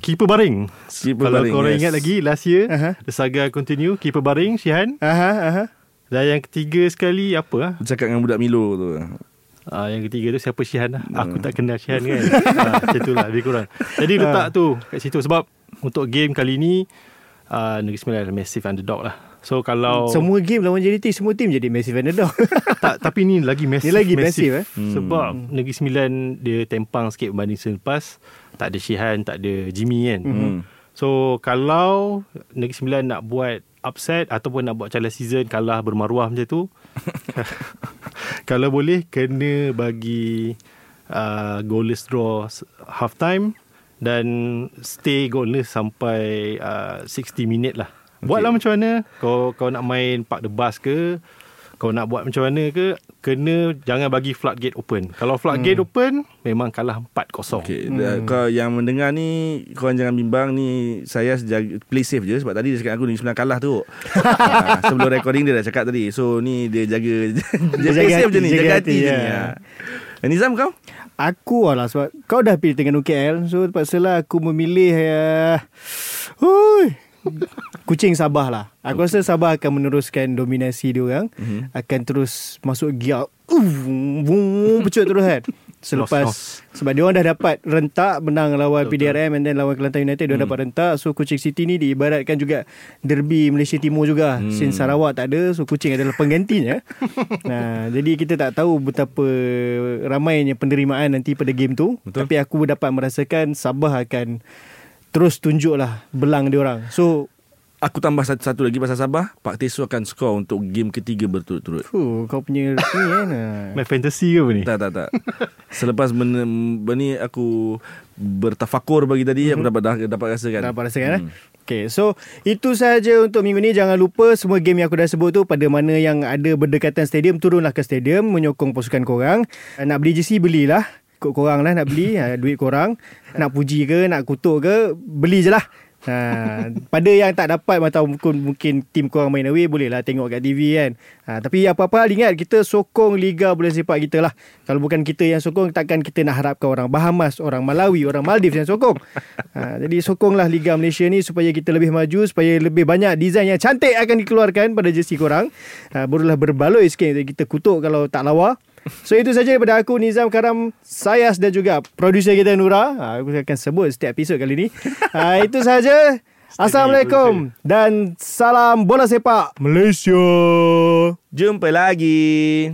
Keeper baring. Keeper Kalau baring, korang yes. ingat lagi last year Aha. The saga continue Keeper baring Syihan Aha, aha. Dan yang ketiga sekali Apa ah? Cakap dengan budak Milo tu Ah, yang ketiga tu siapa Syihan lah Aku tak kenal Syihan kan ah, Macam tu lah lebih kurang Jadi letak tu kat situ Sebab untuk game kali ni uh, Negeri Sembilan adalah massive underdog lah So kalau Semua game lawan JDT Semua tim jadi massive underdog tak, Tapi ni lagi massive Ni lagi massive, eh? hmm. Sebab Negeri Sembilan Dia tempang sikit Berbanding season lepas Tak ada Syihan Tak ada Jimmy kan. Hmm. So kalau Negeri Sembilan nak buat upset Ataupun nak buat calon season Kalah bermaruah macam tu Kalau boleh Kena bagi uh, Goalless draw Half time Dan Stay goalless Sampai uh, 60 minit lah. Buatlah macam mana? Kau kau nak main Park the bus ke Kau nak buat macam mana ke Kena Jangan bagi floodgate open Kalau floodgate hmm. open Memang kalah 4-0 Okay, hmm. kau yang mendengar ni Korang jangan bimbang ni Saya jaga, play safe je Sebab tadi dia cakap aku Negeri Sembilan kalah tu ha, Sebelum recording dia dah cakap tadi So ni dia jaga Dia play jaga safe hati, je ni jaga Jaga hati, hati je ya. ni ha. Eh, Nizam kau? Aku lah sebab Kau dah pilih Terengganu KL So terpaksalah aku memilih uh, Hui Kucing Sabah lah. Aku rasa Sabah akan meneruskan dominasi dia orang. Mhm. Akan terus masuk gear. Uh, Pecut terus kan. Selepas Loss, Sebab dia orang dah dapat rentak Menang lawan PDRM And then lawan Kelantan United Dia hmm. dapat rentak. So Kuching City ni diibaratkan juga Derby Malaysia Timur juga. Hmm. Since Sarawak tak ada So Kuching adalah penggantinya. Nah, Jadi kita tak tahu Betapa ramainya penerimaan nanti pada game tu. Betul. Tapi aku dapat merasakan Sabah akan Terus tunjuklah Belang dia orang. So Aku tambah satu, satu lagi pasal Sabah. Pak Tesu akan skor untuk game ketiga berturut-turut. Fuh, kau punya ni kan. Main fantasy ke apa ni? Tak tak tak. Selepas men, ni aku Bertafakur bagi tadi Aku dapat dah, dapat rasakan. Dapat rasakan hmm. eh Okay so Itu sahaja untuk minggu ni. Jangan lupa Semua game yang aku dah sebut tu Pada mana yang ada berdekatan stadium Turunlah ke stadium Menyokong pasukan korang. Nak beli jersey belilah Ikut korang lah nak beli ha, Duit korang Nak puji ke Nak kutuk ke Beli je lah Ha, pada yang tak dapat atau mungkin mungkin tim korang main away bolehlah tengok kat TV kan. Ha, tapi apa-apa hal ingat kita sokong liga bola sepak kita lah. Kalau bukan kita yang sokong takkan kita nak harapkan orang Bahamas, orang Malawi, orang Maldives yang sokong. Ha, jadi sokonglah liga Malaysia ni supaya kita lebih maju, supaya lebih banyak desain yang cantik akan dikeluarkan pada jersey korang. Ha, barulah berbaloi sikit kita kutuk kalau tak lawa. So itu saja daripada aku Nizam Karam Sayas dan juga producer kita Nura. Ha, Aku akan sebut setiap episod kali ni. Ha, Itu saja. Assalamualaikum Dan salam bola sepak Malaysia. Jumpa lagi